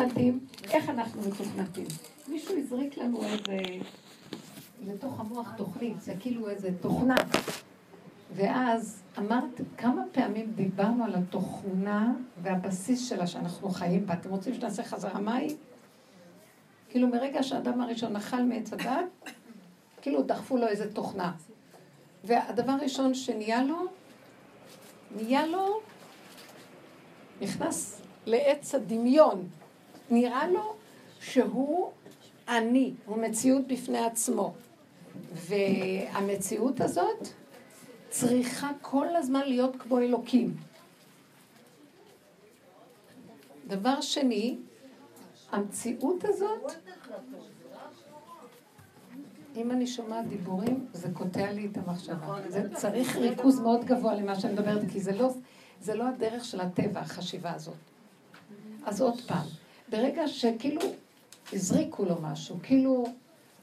מתוכנתים, איך אנחנו מתוכנתים. מישהו הזריק לנו איזה, לתוך המוח תוכנית, זה כאילו איזה תוכנה. ואז אמרת, כמה פעמים דיברנו על התוכנה והבסיס שלה שאנחנו חיים בה. אתם רוצים שנעשה חזרה מים? כאילו מרגע שהאדם הראשון אכל מעץ הדת, כאילו דחפו לו איזה תוכנה. והדבר הראשון שנהיה לו, נהיה לו, נכנס לעץ הדמיון. נראה לו שהוא אני, הוא מציאות בפני עצמו. והמציאות הזאת צריכה כל הזמן להיות כמו אלוקים. דבר שני, המציאות הזאת, אם אני שומעת דיבורים, זה קוטע לי את המחשבה. זה צריך ריכוז מאוד גבוה למה שאני מדברת, כי זה לא, זה לא הדרך של הטבע, החשיבה הזאת. אז עוד פעם, ברגע שכאילו הזריקו לו משהו, כאילו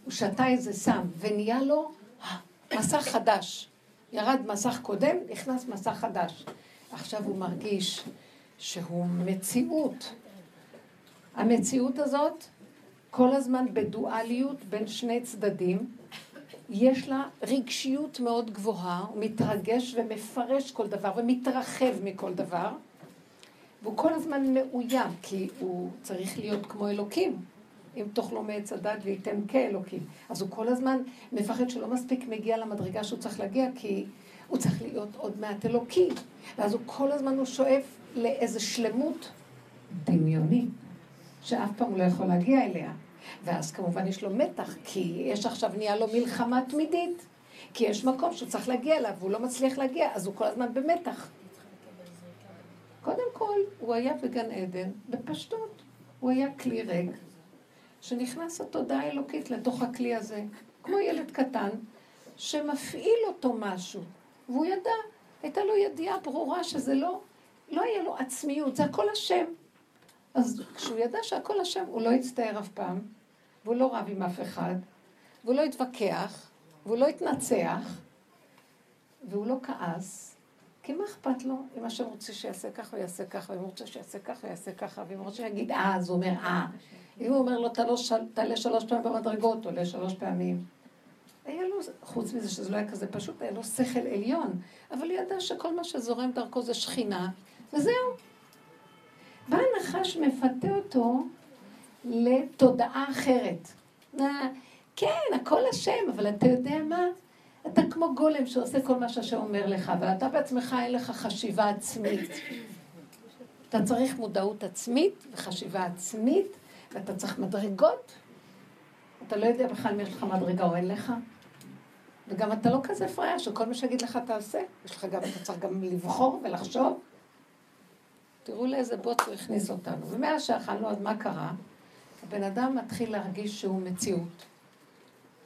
הוא שתה איזה סם ונהיה לו אה, מסך חדש. ירד מסך קודם, נכנס מסך חדש. עכשיו הוא מרגיש שהוא מציאות. המציאות הזאת כל הזמן בדואליות בין שני צדדים. יש לה רגשיות מאוד גבוהה, הוא מתרגש ומפרש כל דבר ומתרחב מכל דבר. והוא כל הזמן מאוים, כי הוא צריך להיות כמו אלוקים. אם תאכלו מעץ הדת וייתן כאלוקים. אז הוא כל הזמן מפחד שלא מספיק מגיע למדרגה שהוא צריך להגיע, כי הוא צריך להיות עוד מעט אלוקי. ואז הוא כל הזמן הוא שואף לאיזו שלמות דמיונית, שאף פעם הוא לא יכול להגיע אליה. ואז כמובן יש לו מתח, כי יש עכשיו נהיה לו מלחמה תמידית. כי יש מקום שהוא צריך להגיע אליו, והוא לא מצליח להגיע, אז הוא כל הזמן במתח. קודם כל, הוא היה בגן עדן, בפשטות. הוא היה כלי ריק, שנכנס התודעה האלוקית לתוך הכלי הזה, כמו ילד קטן, שמפעיל אותו משהו, והוא ידע, הייתה לו ידיעה ברורה שזה לא, לא היה לו עצמיות, זה הכל השם. אז כשהוא ידע שהכל השם, הוא לא הצטער אף פעם, והוא לא רב עם אף אחד, והוא לא התווכח, והוא לא התנצח, והוא לא כעס, כי מה אכפת לו? אם השם רוצה שיעשה ככה, הוא יעשה ככה, ואם הוא רוצה שיעשה ככה, הוא יעשה ככה, ואם הוא רוצה שיגיד אה, אז הוא אומר אה. אם הוא אומר לו, תעלה שלוש פעמים במדרגות, עולה שלוש פעמים. היה לו, חוץ מזה שזה לא היה כזה פשוט, היה לו שכל עליון, אבל הוא ידע שכל מה שזורם דרכו זה שכינה, וזהו. בא הנחש מפתה אותו לתודעה אחרת. כן, הכל השם, אבל אתה יודע מה? אתה כמו גולם שעושה כל מה שהשם אומר לך, ואתה בעצמך אין לך חשיבה עצמית. אתה צריך מודעות עצמית וחשיבה עצמית, ואתה צריך מדרגות. אתה לא יודע בכלל אם יש לך מדרגה או אין לך. וגם אתה לא כזה פראייר שכל מה שיגיד לך תעשה. יש לך גם, אתה צריך גם לבחור ולחשוב. תראו לאיזה בוט הוא הכניס אותנו. ומאז שאכלנו, אז מה קרה? הבן אדם מתחיל להרגיש שהוא מציאות,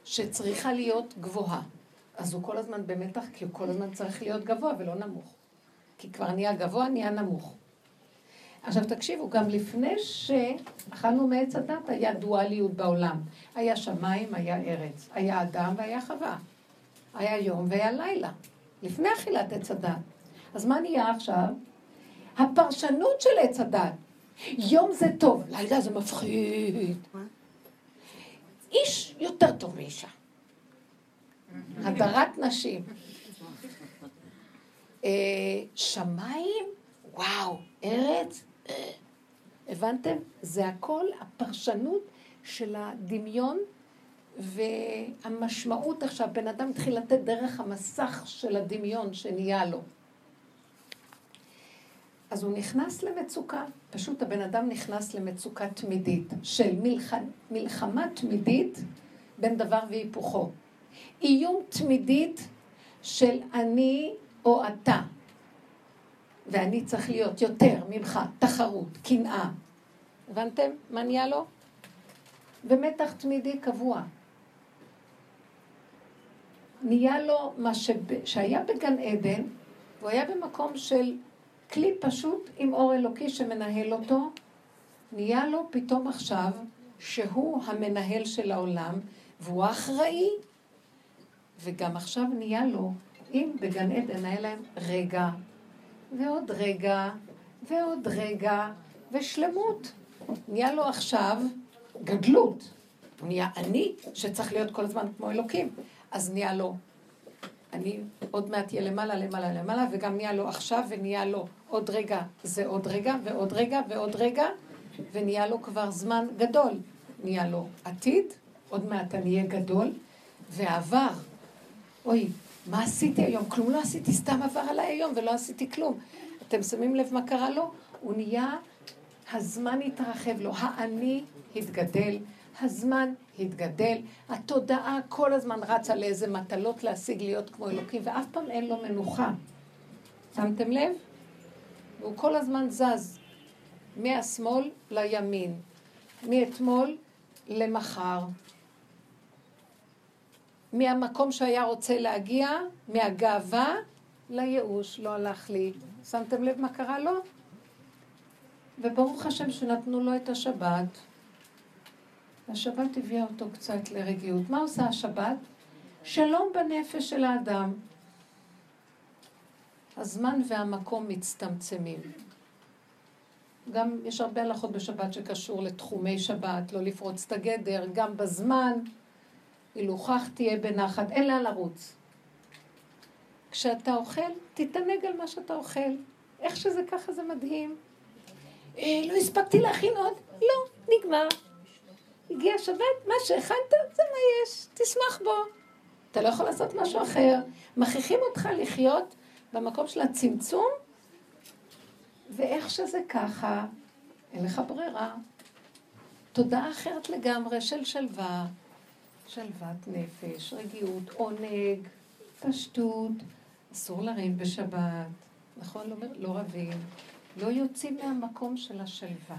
שצריכה להיות גבוהה. אז הוא כל הזמן במתח, כי הוא כל הזמן צריך להיות גבוה ולא נמוך. כי כבר נהיה גבוה, נהיה נמוך. עכשיו תקשיבו, גם לפני שאכלנו מעץ הדת היה דואליות בעולם. היה שמיים, היה ארץ. היה אדם והיה חווה. היה יום והיה לילה. לפני אכילת עץ הדת. אז מה נהיה עכשיו? הפרשנות של עץ הדת. יום זה טוב, לילה זה מפחיד. איש יותר טוב מאישה. הדרת נשים. אה, שמיים, וואו, ארץ, אה. הבנתם? זה הכל הפרשנות של הדמיון והמשמעות עכשיו, בן אדם התחיל לתת דרך המסך של הדמיון שנהיה לו. אז הוא נכנס למצוקה, פשוט הבן אדם נכנס למצוקה תמידית של מלח... מלחמה תמידית בין דבר והיפוכו. איום תמידית של אני או אתה. ואני צריך להיות יותר ממך, תחרות, קנאה. הבנתם מה נהיה לו? ומתח תמידי קבוע. נהיה לו מה שב... שהיה בגן עדן, הוא היה במקום של כלי פשוט עם אור אלוקי שמנהל אותו, נהיה לו פתאום עכשיו שהוא המנהל של העולם והוא האחראי וגם עכשיו נהיה לו, אם בגן עדן היה להם רגע, ועוד רגע, ועוד רגע, ושלמות. נהיה לו עכשיו גדלות. הוא נהיה אני, שצריך להיות כל הזמן כמו אלוקים. אז נהיה לו, אני עוד מעט אהיה למעלה, למעלה, למעלה, וגם נהיה לו עכשיו, ונהיה לו עוד רגע, זה עוד רגע, ועוד רגע, ועוד רגע, ונהיה לו כבר זמן גדול. נהיה לו עתיד, עוד מעט אני אהיה גדול, ועבר. אוי, מה עשיתי היום? כלום לא עשיתי, סתם עבר עליי היום ולא עשיתי כלום. אתם שמים לב מה קרה לו? הוא נהיה, הזמן התרחב לו, האני התגדל, הזמן התגדל, התודעה כל הזמן רצה לאיזה מטלות להשיג להיות כמו אלוקים, ואף פעם אין לו מנוחה. שמתם לב? והוא כל הזמן זז מהשמאל לימין, מאתמול למחר. מהמקום שהיה רוצה להגיע, מהגאווה לייאוש, לא הלך לי. שמתם לב מה קרה לו? וברוך השם שנתנו לו את השבת. השבת הביאה אותו קצת לרגיעות. מה עושה השבת? שלום בנפש של האדם. הזמן והמקום מצטמצמים. גם יש הרבה הלכות בשבת שקשור לתחומי שבת, לא לפרוץ את הגדר, גם בזמן. הילוכך תהיה בנחת, אין לאן לרוץ. כשאתה אוכל, תתענג על מה שאתה אוכל. איך שזה ככה זה מדהים. אה, לא הספקתי להכין עוד? לא, נגמר. הגיע שבת, מה שהכנת, זה מה יש, תשמח בו. אתה לא יכול לעשות משהו אחר. מכריחים אותך לחיות במקום של הצמצום, ואיך שזה ככה, אין לך ברירה. תודעה אחרת לגמרי של שלווה, שלוות נפש, רגיעות, עונג, פשטות. אסור לריב בשבת, נכון? לא, לא רבים. לא יוצאים מהמקום של השלווה.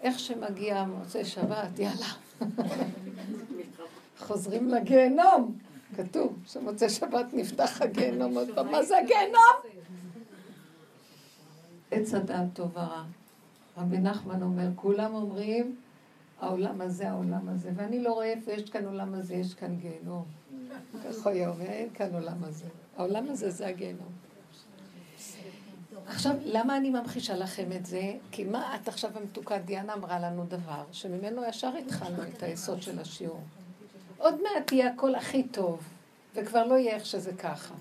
איך שמגיע מוצאי שבת, יאללה. חוזרים לגיהנום. כתוב שמוצאי שבת נפתח הגיהנום עוד פעם. מה זה הגיהנום? עץ הדעת טוב ורע. רבי נחמן אומר, כולם אומרים, העולם הזה, העולם הזה, ואני לא רואה איפה יש כאן עולם הזה, יש כאן גיהנום. ככה היה אומר, אין כאן עולם הזה. העולם הזה זה הגיהנום. עכשיו, למה אני ממחישה לכם את זה? כי מה את עכשיו המתוקה דיאנה אמרה לנו דבר, שממנו ישר התחלנו את היסוד של השיעור. עוד מעט יהיה הכל הכי טוב, וכבר לא יהיה איך שזה ככה.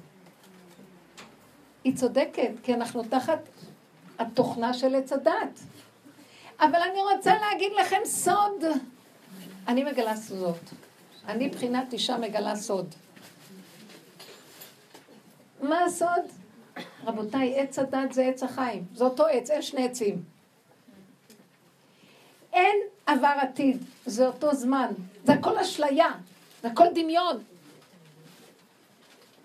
היא צודקת, כי אנחנו תחת התוכנה של עץ הדת. אבל אני רוצה להגיד לכם סוד. אני מגלה סודות. אני מבחינת אישה מגלה סוד. מה הסוד? רבותיי, עץ הדת זה עץ החיים. זה אותו עץ, אין שני עצים. אין עבר עתיד, זה אותו זמן. זה הכל אשליה, זה הכל דמיון.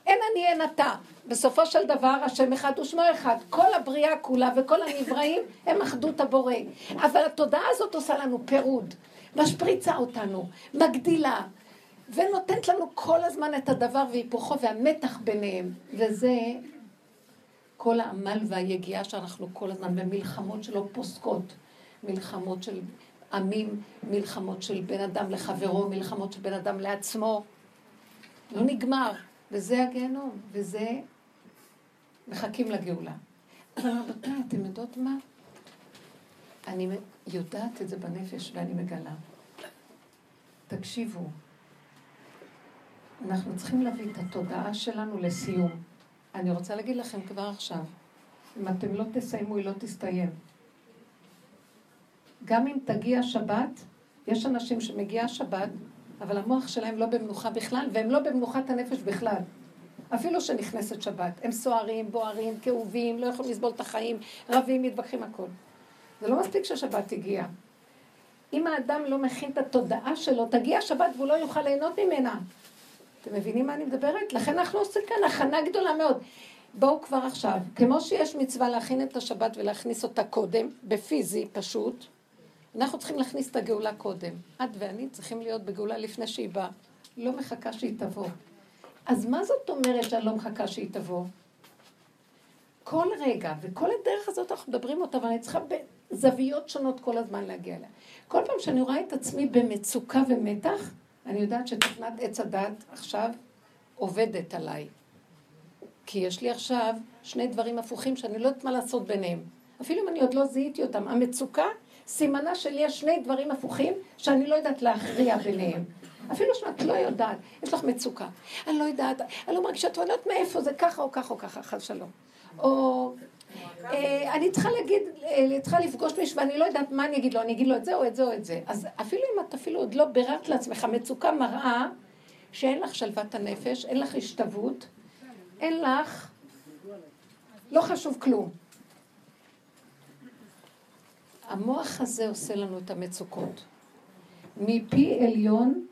אין אני אין אתה. בסופו של דבר, השם אחד ושמו אחד. כל הבריאה כולה וכל הנבראים הם אחדות הבורא. אבל התודעה הזאת עושה לנו פירוד, משפריצה אותנו, מגדילה, ונותנת לנו כל הזמן את הדבר והיפוכו והמתח ביניהם. וזה כל העמל והיגיעה שאנחנו כל הזמן במלחמות שלא פוסקות. מלחמות של עמים, מלחמות של בן אדם לחברו, מלחמות של בן אדם לעצמו. לא נגמר. וזה הגיהנום, וזה מחכים לגאולה. רבותיי, אתם יודעות מה? אני יודעת את זה בנפש ואני מגלה. תקשיבו, אנחנו צריכים להביא את התודעה שלנו לסיום. אני רוצה להגיד לכם כבר עכשיו, אם אתם לא תסיימו, היא לא תסתיים. גם אם תגיע שבת, יש אנשים שמגיעה שבת, אבל המוח שלהם לא במנוחה בכלל, והם לא במנוחת הנפש בכלל. אפילו שנכנסת שבת. הם סוערים, בוערים, כאובים, לא יכולים לסבול את החיים, רבים, מתווכחים, הכל. זה לא מספיק שהשבת הגיעה. אם האדם לא מכין את התודעה שלו, תגיע שבת והוא לא יוכל ליהנות ממנה. אתם מבינים מה אני מדברת? לכן אנחנו עושים כאן הכנה גדולה מאוד. בואו כבר עכשיו, כמו שיש מצווה להכין את השבת ולהכניס אותה קודם, בפיזי פשוט, אנחנו צריכים להכניס את הגאולה קודם. את ואני צריכים להיות בגאולה לפני שהיא באה. לא מחכה שהיא תבוא. אז מה זאת אומרת שאני לא מחכה שהיא תבוא? כל רגע, וכל הדרך הזאת אנחנו מדברים אותה, אבל אני צריכה בזוויות שונות כל הזמן להגיע אליה. כל פעם שאני רואה את עצמי במצוקה ומתח, אני יודעת שתכנת עץ הדת עכשיו עובדת עליי. כי יש לי עכשיו שני דברים הפוכים שאני לא יודעת מה לעשות ביניהם. אפילו אם אני עוד לא זיהיתי אותם. המצוקה, סימנה שלי יש שני דברים הפוכים שאני לא יודעת להכריע ביניהם. אפילו שאת לא יודעת, יש לך מצוקה. אני לא יודעת, אני לא מרגישה, את יודעת מאיפה זה ככה או ככה או ככה, חס שלום. או אה, אני צריכה להגיד, אה, צריכה לפגוש מישהו ואני לא יודעת מה אני אגיד לו, אני אגיד לו את זה או את זה או את זה. אז אפילו אם את אפילו עוד לא ביררת לעצמך, מצוקה מראה שאין לך שלוות הנפש, אין לך השתוות, אין לך, לא חשוב כלום. המוח הזה עושה לנו את המצוקות. מפי עליון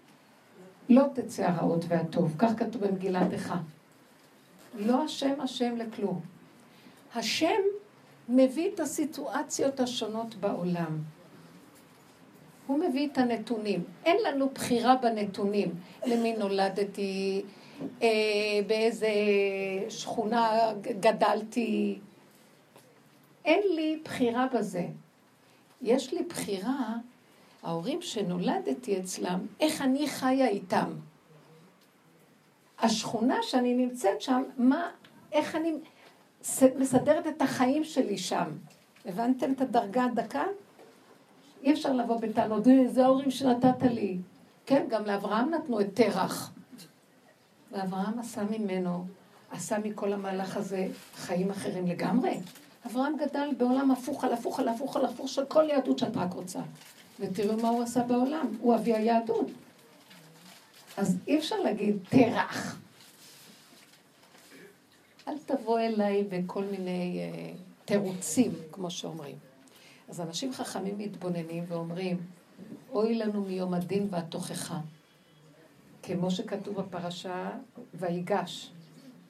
לא תצא הרעות והטוב, כך כתוב במגילת איכה. לא השם השם לכלום. השם מביא את הסיטואציות השונות בעולם. הוא מביא את הנתונים. אין לנו בחירה בנתונים. למי נולדתי, אה, באיזה שכונה גדלתי. אין לי בחירה בזה. יש לי בחירה, ההורים שנולדתי אצלם, איך אני חיה איתם. השכונה שאני נמצאת שם, מה, איך אני מסדרת את החיים שלי שם. הבנתם את הדרגה הדקה? אי אפשר לבוא בטענות, זה ההורים שנתת לי. כן, גם לאברהם נתנו את תרח. ואברהם עשה ממנו, עשה מכל המהלך הזה חיים אחרים לגמרי. אברהם גדל בעולם הפוך על הפוך על הפוך על הפוך של כל יהדות שאת רק רוצה. ותראו מה הוא עשה בעולם, הוא אבי היהדות. אז אי אפשר להגיד תרח. אל תבוא אליי בכל מיני uh, תירוצים, כמו שאומרים. אז אנשים חכמים מתבוננים ואומרים, אוי לנו מיום הדין והתוכחה. כמו שכתוב בפרשה, ויגש,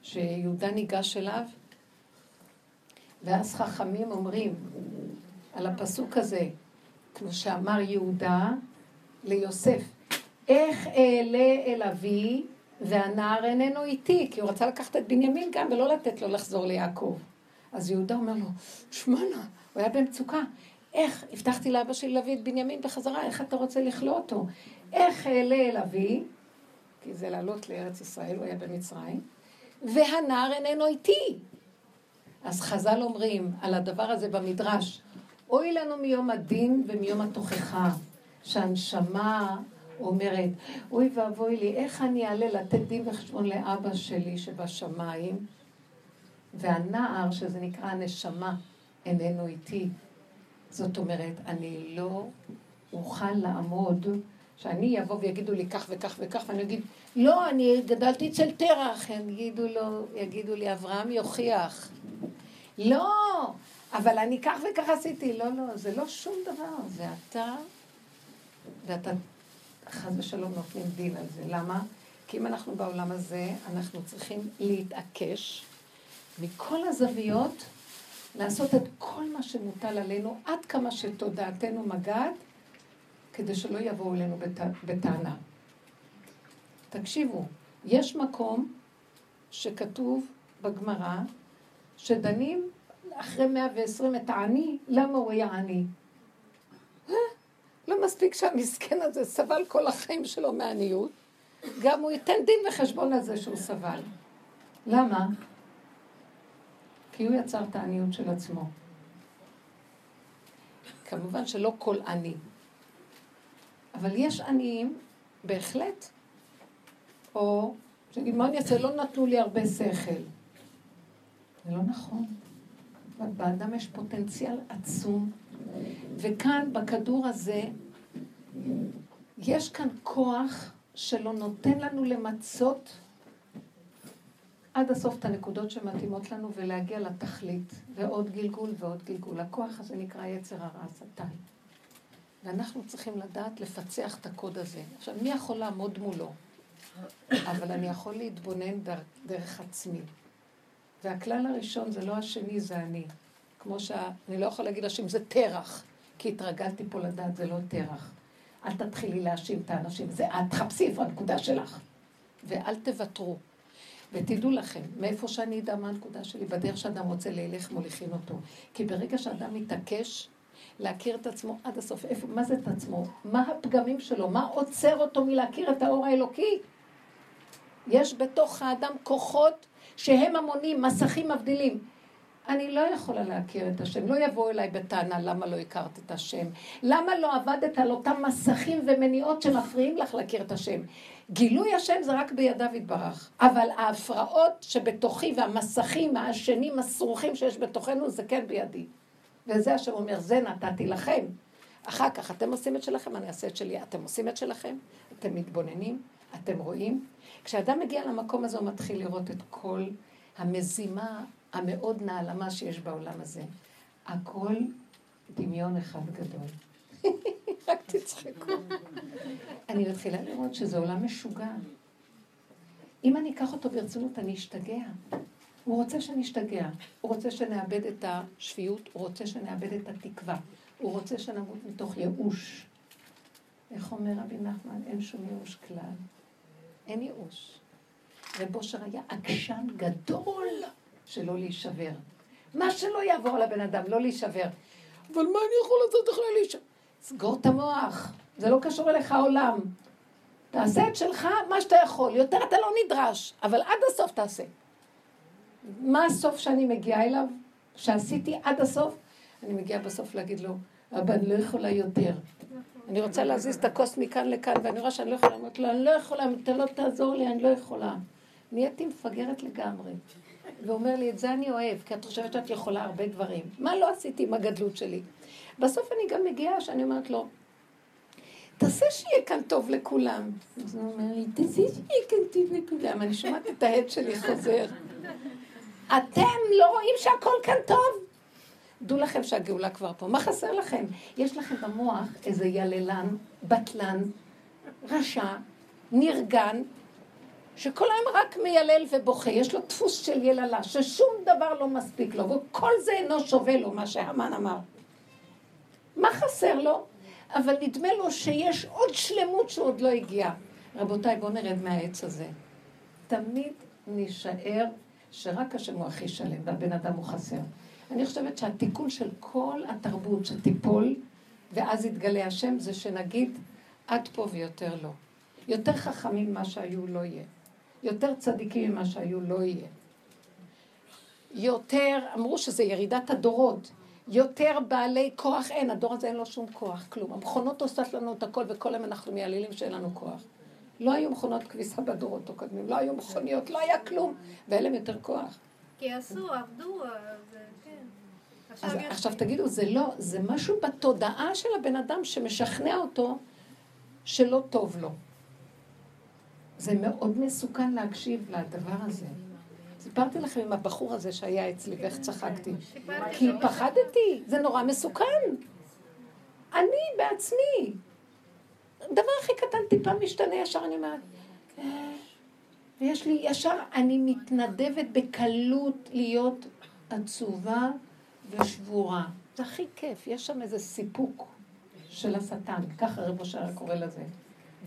שיהודה ניגש אליו, ואז חכמים אומרים על הפסוק הזה, כמו שאמר יהודה ליוסף, איך אעלה אל אבי והנער איננו איתי, כי הוא רצה לקחת את בנימין גם ולא לתת לו לחזור ליעקב. אז יהודה אומר לו, שמע נא, הוא היה במצוקה. איך, הבטחתי לאבא שלי להביא את בנימין בחזרה, איך אתה רוצה לכלוא אותו? איך אעלה אל אבי, כי זה לעלות לארץ ישראל, הוא היה במצרים, והנער איננו איתי. אז חז"ל אומרים על הדבר הזה במדרש, אוי לנו מיום הדין ומיום התוכחה, שהנשמה אומרת, אוי ואבוי לי, איך אני אעלה לתת דין וחשבון לאבא שלי שבשמיים? והנער, שזה נקרא הנשמה, איננו איתי. זאת אומרת, אני לא אוכל לעמוד, שאני אבוא ויגידו לי כך וכך וכך, ואני אגיד, לא, אני גדלתי אצל תרח, יגידו, לו, יגידו לי, אברהם יוכיח. לא, אבל אני כך וכך עשיתי. לא, לא, זה לא שום דבר, זה אתה, ואתה חס ושלום נותנים דין על זה. למה? כי אם אנחנו בעולם הזה, אנחנו צריכים להתעקש מכל הזוויות, לעשות את כל מה שמוטל עלינו, עד כמה שתודעתנו מגעת, כדי שלא יבואו אלינו בת... בטענה. תקשיבו, יש מקום שכתוב בגמרא, שדנים אחרי 120 את העני, למה הוא היה עני? לא מספיק שהמסכן הזה סבל כל החיים שלו מעניות, גם הוא ייתן דין וחשבון על זה שהוא סבל. למה? כי הוא יצר את העניות של עצמו. כמובן שלא כל עני. אבל יש עניים, בהחלט, או, מה אני? לא נתנו לי הרבה שכל. זה לא נכון. באדם יש פוטנציאל עצום וכאן, בכדור הזה, יש כאן כוח שלא נותן לנו למצות עד הסוף את הנקודות שמתאימות לנו ולהגיע לתכלית, ועוד גלגול ועוד גלגול. הכוח הזה נקרא יצר הרע, השטן. ואנחנו צריכים לדעת לפצח את הקוד הזה. עכשיו, מי יכול לעמוד מולו? אבל אני יכול להתבונן דרך עצמי. והכלל הראשון זה לא השני, זה אני. כמו שאני לא יכולה להגיד השם, זה תרח, כי התרגלתי פה לדעת, זה לא תרח. אל תתחילי להאשים את האנשים, זה את, תחפשי איפה הנקודה שלך. ואל תוותרו. ותדעו לכם, מאיפה שאני אדע מה הנקודה שלי, בדרך שאדם רוצה ללך מוליכים אותו. כי ברגע שאדם מתעקש להכיר את עצמו עד הסוף, איפה, מה זה את עצמו? מה הפגמים שלו? מה עוצר אותו מלהכיר את האור האלוקי? יש בתוך האדם כוחות שהם המונים, מסכים מבדילים. אני לא יכולה להכיר את השם. לא יבואו אליי בטענה למה לא הכרת את השם. למה לא עבדת על אותם מסכים ומניעות שמפריעים לך להכיר את השם. גילוי השם זה רק בידיו יתברך. אבל ההפרעות שבתוכי והמסכים העשנים הסרוכים שיש בתוכנו זה כן בידי. וזה השם אומר, זה נתתי לכם. אחר כך אתם עושים את שלכם, אני אעשה את שלי. אתם עושים את שלכם, אתם מתבוננים, אתם רואים. כשאדם מגיע למקום הזה הוא מתחיל לראות את כל המזימה המאוד נעלמה שיש בעולם הזה. הכל דמיון אחד גדול. רק תצחקו. אני מתחילה לראות שזה עולם משוגע. אם אני אקח אותו ברצינות, אני אשתגע. הוא רוצה שאני אשתגע. הוא רוצה שנאבד את השפיות, הוא רוצה שנאבד את התקווה. הוא רוצה שנמות מתוך ייאוש. איך אומר רבי נחמן? אין שום ייאוש כלל. אין ייאוש. רב אושר היה עקשן גדול שלא להישבר. מה שלא יעבור לבן אדם, לא להישבר. אבל מה אני יכול לעשות לא להישבר? סגור את המוח, זה לא קשור אליך העולם. תעשה את שלך מה שאתה יכול, יותר אתה לא נדרש, אבל עד הסוף תעשה. מה הסוף שאני מגיעה אליו? שעשיתי עד הסוף? אני מגיעה בסוף להגיד לו, אבא, אני לא יכולה יותר. אני רוצה להזיז את הכוס מכאן לכאן, ואני רואה שאני לא יכולה, אמרתי לו, אני לא יכולה, אם אתה לא תעזור לי, אני לא יכולה. נהייתי מפגרת לגמרי. ואומר לי, את זה אני אוהב, כי את חושבת שאת יכולה הרבה דברים. מה לא עשיתי עם הגדלות שלי? בסוף אני גם מגיעה שאני אומרת לו, תעשה שיהיה כאן טוב לכולם. אז הוא אומר לי, תעשה שיהיה כאן טוב לכולם. אני שומעת את העד שלי חוזר. אתם לא רואים שהכל כאן טוב? דעו לכם שהגאולה כבר פה. מה חסר לכם? יש לכם במוח איזה יללן, בטלן, רשע, נרגן, שכל היום רק מיילל ובוכה, יש לו דפוס של יללה, ששום דבר לא מספיק לו, וכל זה אינו שווה לו, מה שהמן אמר. מה חסר לו? אבל נדמה לו שיש עוד שלמות שעוד לא הגיעה. רבותיי, בואו נרד מהעץ הזה. תמיד נישאר שרק השם הוא הכי שלם, והבן אדם הוא חסר. אני חושבת שהתיקון של כל התרבות שתיפול, ואז יתגלה השם, זה שנגיד עד פה ויותר לא. יותר חכמים ממה שהיו לא יהיה. יותר צדיקים ממה שהיו לא יהיה. יותר, אמרו שזה ירידת הדורות. יותר בעלי כוח אין, הדור הזה אין לו שום כוח, כלום. המכונות עושות לנו את הכל, וכל היום אנחנו מייללים שאין לנו כוח. לא היו מכונות כביסה בדורות הקודמים, לא היו מכוניות, לא היה כלום, ואין להם יותר כוח. כי עשו, עבדו, אז כן. אז עכשיו תגידו, זה לא, זה משהו בתודעה של הבן אדם שמשכנע אותו שלא טוב לו. זה מאוד מסוכן להקשיב לדבר הזה. סיפרתי לכם עם הבחור הזה שהיה אצלי ואיך צחקתי. כי פחדתי, זה נורא מסוכן. אני בעצמי. דבר הכי קטן טיפה משתנה ישר, אני אומרת, ויש לי ישר, אני מתנדבת בקלות להיות עצובה ושבורה. זה הכי כיף, יש שם איזה סיפוק של השטן, ככה רב אושר קורא לזה.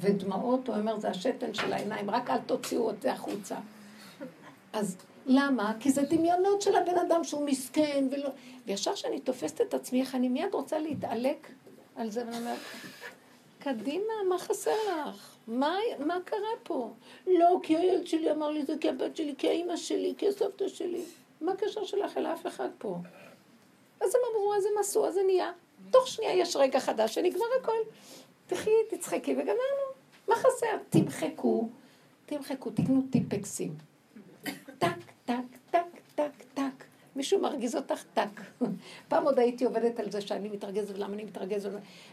ודמעות, הוא אומר, זה השתן של העיניים, רק אל תוציאו את זה החוצה. אז למה? כי זה דמיונות של הבן אדם שהוא מסכן, ולא... וישר כשאני תופסת את עצמי, איך אני מיד רוצה להתעלק על זה, ואני אומרת, קדימה, מה חסר לך? מה, מה קרה פה? לא, כי הילד שלי אמר לי זה, כי הבת שלי, כי האימא שלי, כי הסבתא שלי. מה הקשר שלך אל אף אחד פה? אז הם אמרו, אז הם עשו, אז זה נהיה. תוך שנייה יש רגע חדש שנגמר הכל. תחי, תצחקי וגמרנו. מה חסר? תמחקו, תמחקו, תקנו טיפקסים. טק, טק, טק, טק, טק. מישהו מרגיז אותך? טק. פעם עוד הייתי עובדת על זה שאני מתרגזת, ולמה אני מתרגזת.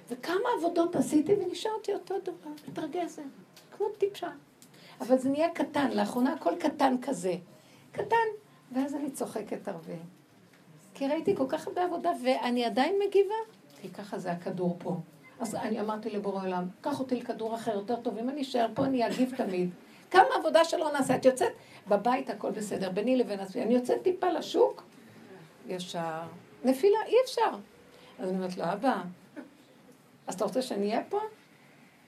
וכמה עבודות עשיתי ונשארתי אותו דבר, מתרגזת. כמו טיפשה. אבל זה נהיה קטן, לאחרונה הכל קטן כזה. קטן. ואז אני צוחקת הרבה. כי ראיתי כל כך הרבה עבודה, ואני עדיין מגיבה, כי ככה זה הכדור פה. אז אני אמרתי לבורא עולם, קח אותי לכדור אחר יותר טוב, אם אני אשאר פה אני אגיב תמיד. כמה עבודה שלא נעשה, את יוצאת, בבית הכל בסדר, ביני לבין עצמי, אני יוצאת טיפה לשוק, ישר, נפילה, אי אפשר. אז אני אומרת לו, אבא, אז אתה רוצה שאני אהיה פה?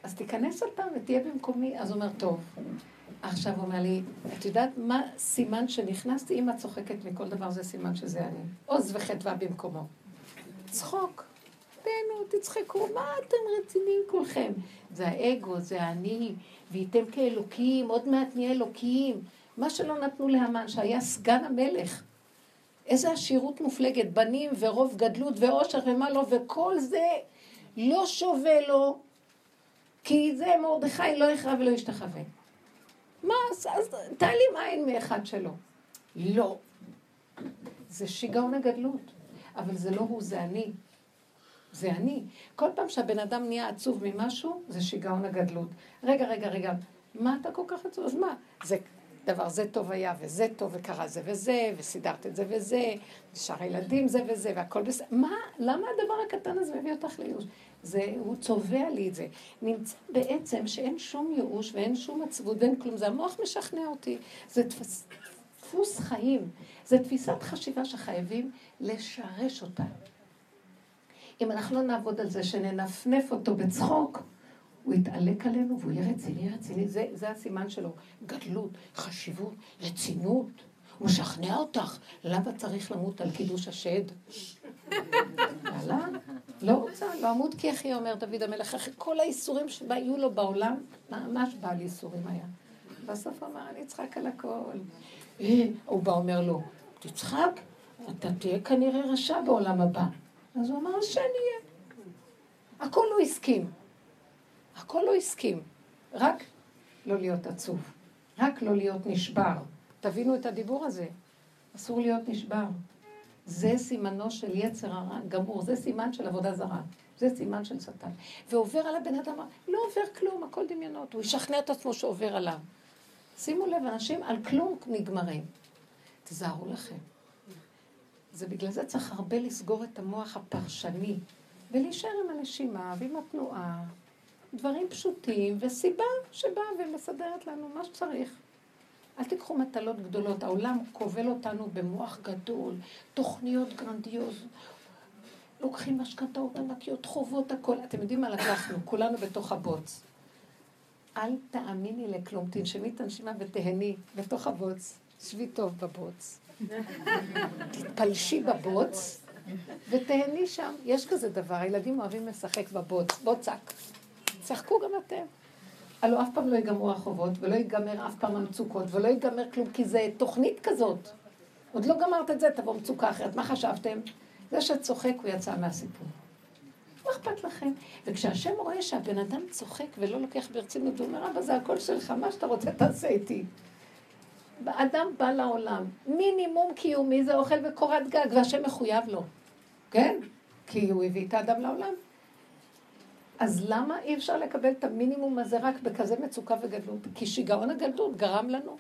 אז תיכנס עוד פעם ותהיה במקומי. אז הוא אומר, טוב. עכשיו הוא אומר לי, את יודעת מה סימן שנכנסתי? אם את צוחקת מכל דבר זה סימן שזה אני. עוז וחדווה במקומו. צחוק. תהנו, תצחקו, מה אתם רציניים כולכם? זה האגו, זה האני, וייתם כאלוקים, עוד מעט נהיה אלוקים. מה שלא נתנו להמן, שהיה סגן המלך. איזה עשירות מופלגת, בנים ורוב גדלות ועושר ומה לא, וכל זה לא שווה לו, כי זה מרדכי לא יכרע ולא ישתחווה. מה, אז, תעלים עין מאחד שלו. לא. זה שיגעון הגדלות. אבל זה לא הוא, זה אני. זה אני. כל פעם שהבן אדם נהיה עצוב ממשהו, זה שיגעון הגדלות. רגע, רגע, רגע, מה אתה כל כך עצוב? אז מה? זה דבר זה טוב היה, וזה טוב, וקרה זה וזה, וסידרת את זה וזה, ושאר הילדים זה וזה, והכל בסדר. מה, למה הדבר הקטן הזה מביא אותך לייאוש? זה, הוא צובע לי את זה. נמצא בעצם שאין שום ייאוש ואין שום עצבות ואין כלום, זה המוח משכנע אותי. זה דפוס, דפוס חיים, זה תפיסת חשיבה שחייבים לשרש אותה. אם אנחנו לא נעבוד על זה, שננפנף אותו בצחוק, הוא יתעלק עלינו והוא יהיה רציני, רציני. זה, זה הסימן שלו. גדלות, חשיבות, רצינות. הוא משכנע אותך. למה צריך למות על קידוש השד? יאללה, לא רוצה, לא אמות כי אחי, אומר דוד המלך, אחרי כל האיסורים שהיו לו בעולם, ממש בעל איסורים היה. בסוף אמר, אני אצחק על הכל. אה, הוא בא, אומר לו, תצחק, אתה תהיה כנראה רשע בעולם הבא. אז הוא אמר, שאני אהיה. הכל הוא הסכים. הכל לא הסכים. רק לא להיות עצוב. רק לא להיות נשבר. תבינו את הדיבור הזה. אסור להיות נשבר. זה סימנו של יצר הרע גמור, זה סימן של עבודה זרה. זה סימן של שטן. ועובר על הבן אדם, לא עובר כלום, הכל דמיונות. הוא ישכנע את עצמו שעובר עליו. שימו לב, אנשים על כלום נגמרים. תזהרו לכם. זה בגלל זה צריך הרבה לסגור את המוח הפרשני, ולהישאר עם הנשימה ועם התנועה, דברים פשוטים, וסיבה שבאה ומסדרת לנו מה שצריך. אל תיקחו מטלות גדולות, העולם כובל אותנו במוח גדול, תוכניות גרנדיוז, לוקחים משכנתאות ענקיות, חובות, הכל. אתם יודעים מה לקחנו? כולנו בתוך הבוץ. אל תאמיני לכלום, תנשמי את הנשימה ותהני בתוך הבוץ. שבי טוב בבוץ. תתפלשי בבוץ ותהני שם. יש כזה דבר, הילדים אוהבים לשחק בבוץ, בוצק. צחקו גם אתם. הלוא אף פעם לא ייגמרו החובות, ולא ייגמר אף פעם המצוקות, ולא ייגמר כלום, כי זה תוכנית כזאת. עוד לא גמרת את זה, תבוא מצוקה אחרת. מה חשבתם? זה שצוחק הוא יצא מהסיפור. מה אכפת לכם? וכשהשם רואה שהבן אדם צוחק ולא לוקח ברצינות, הוא אומר, אבא, זה הכל שלך, מה שאתה רוצה תעשה איתי. אדם בא לעולם, מינימום קיומי זה אוכל וקורת גג, והשם מחויב לו, כן? כי הוא הביא את האדם לעולם. אז למה אי אפשר לקבל את המינימום הזה רק בכזה מצוקה וגדלות? כי שיגעון הגדלות גרם לנו.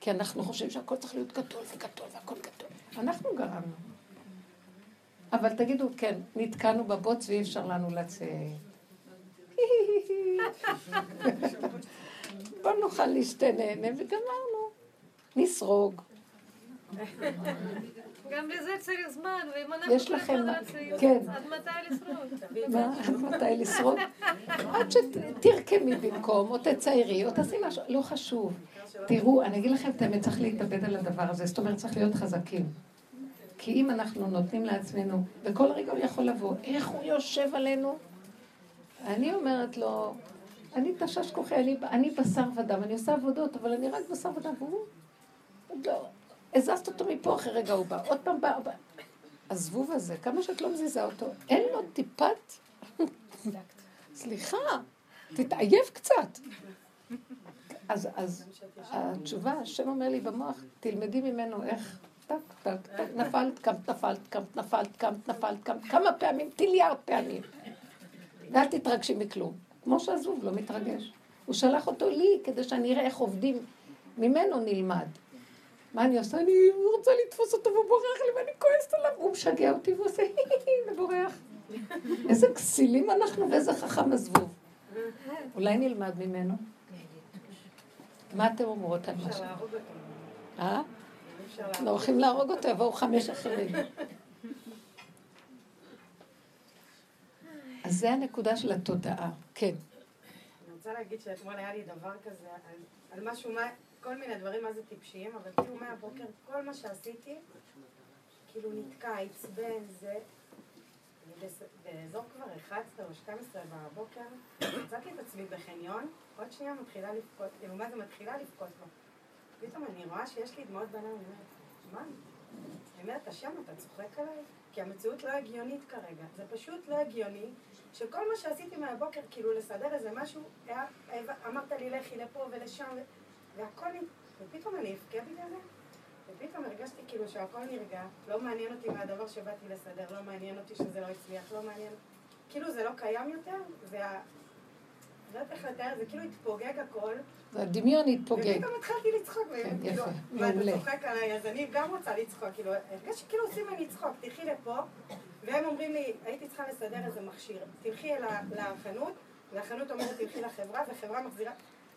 כי אנחנו חושבים שהכל צריך להיות גדול וגדול והכל גדול. אנחנו גרמנו. אבל תגידו, כן, נתקענו בבוץ ואי אפשר לנו לצאת. בוא נאכל נהנה וגמרנו. נסרוג. גם לזה צריך זמן, ואם אנחנו יש לכם, כן. עד מתי לשרוד? מה, עד מתי לשרוד? עד שתרקמי במקום, או תציירי, או תעשי משהו, לא חשוב. תראו, אני אגיד לכם את האמת, צריך להתאבד על הדבר הזה, זאת אומרת, צריך להיות חזקים. כי אם אנחנו נותנים לעצמנו, וכל רגע הוא יכול לבוא, איך הוא יושב עלינו? אני אומרת לו, אני תשש כוחי, אני, אני בשר ודם, אני עושה עבודות, אבל אני רק בשר ודם, והוא לא, הזזת אותו מפה, אחרי רגע הוא בא, עוד פעם בא. הזבוב הזה, כמה שאת לא מזיזה אותו, אין לו טיפת... סליחה, תתעייף קצת. אז, אז התשובה, השם אומר לי במוח, תלמדי ממנו איך, טק, טק, טק, נפלת, קמת, נפלת, קמת, נפלת, קמת, נפלת, קמת, כמה פעמים, טיליארד פעמים. ואל תתרגשי מכלום. כמו שהזבוב לא מתרגש. הוא שלח אותו לי כדי שאני אראה איך עובדים. ממנו נלמד. מה אני עושה? אני רוצה לתפוס אותו והוא בורח לי ואני כועסת עליו. הוא משגע אותי ועושה ובורח. איזה כסילים אנחנו ואיזה חכם הזבוב. אולי נלמד ממנו. מה אתם אומרות על משהו? אה? לא הולכים להרוג אותו, יבואו חמש אחרים. אז זה הנקודה של התודעה, כן. אני רוצה להגיד שאתמול היה לי דבר כזה, על משהו, כל מיני דברים מה זה טיפשיים, אבל כאילו מהבוקר, כל מה שעשיתי, כאילו נתקע, עצבן, זה... באזור כבר 11 או 12 בבוקר, מצאתי את עצמי בחניון, עוד שנייה מתחילה לבכות, כאילו מה זה מתחילה לבכות לו. פתאום אני רואה שיש לי דמעות בעיניים, אני אומרת, מה, אני אומרת, השם, אתה צוחק עליי? כי המציאות לא הגיונית כרגע. זה פשוט לא הגיוני, שכל מה שעשיתי מהבוקר, כאילו לסדר איזה משהו, היה, אמרת לי לכי לפה ולשם, והכל, ופתאום אני אבכה בגלל זה. ופתאום הרגשתי כאילו שהכל נרגע, לא מעניין אותי מהדבר שבאתי לסדר, לא מעניין אותי שזה לא הצליח, לא מעניין... כאילו זה לא קיים יותר, זה ה... לא יודעת איך לתאר, זה כאילו התפוגג הכל. הדמיון התפוגג. ופתאום התחלתי לצחוק, כן, כאילו, יפה, מה, אתה מעולה. צוחק עליי, אז אני גם רוצה לצחוק, כאילו, הרגשתי כאילו עושים ממני צחוק, תלכי לפה, והם אומרים לי, הייתי צריכה לסדר איזה מכשיר, תלכי לחנות, והחנות אומרת תלכי לחברה, וחברה מחזירה,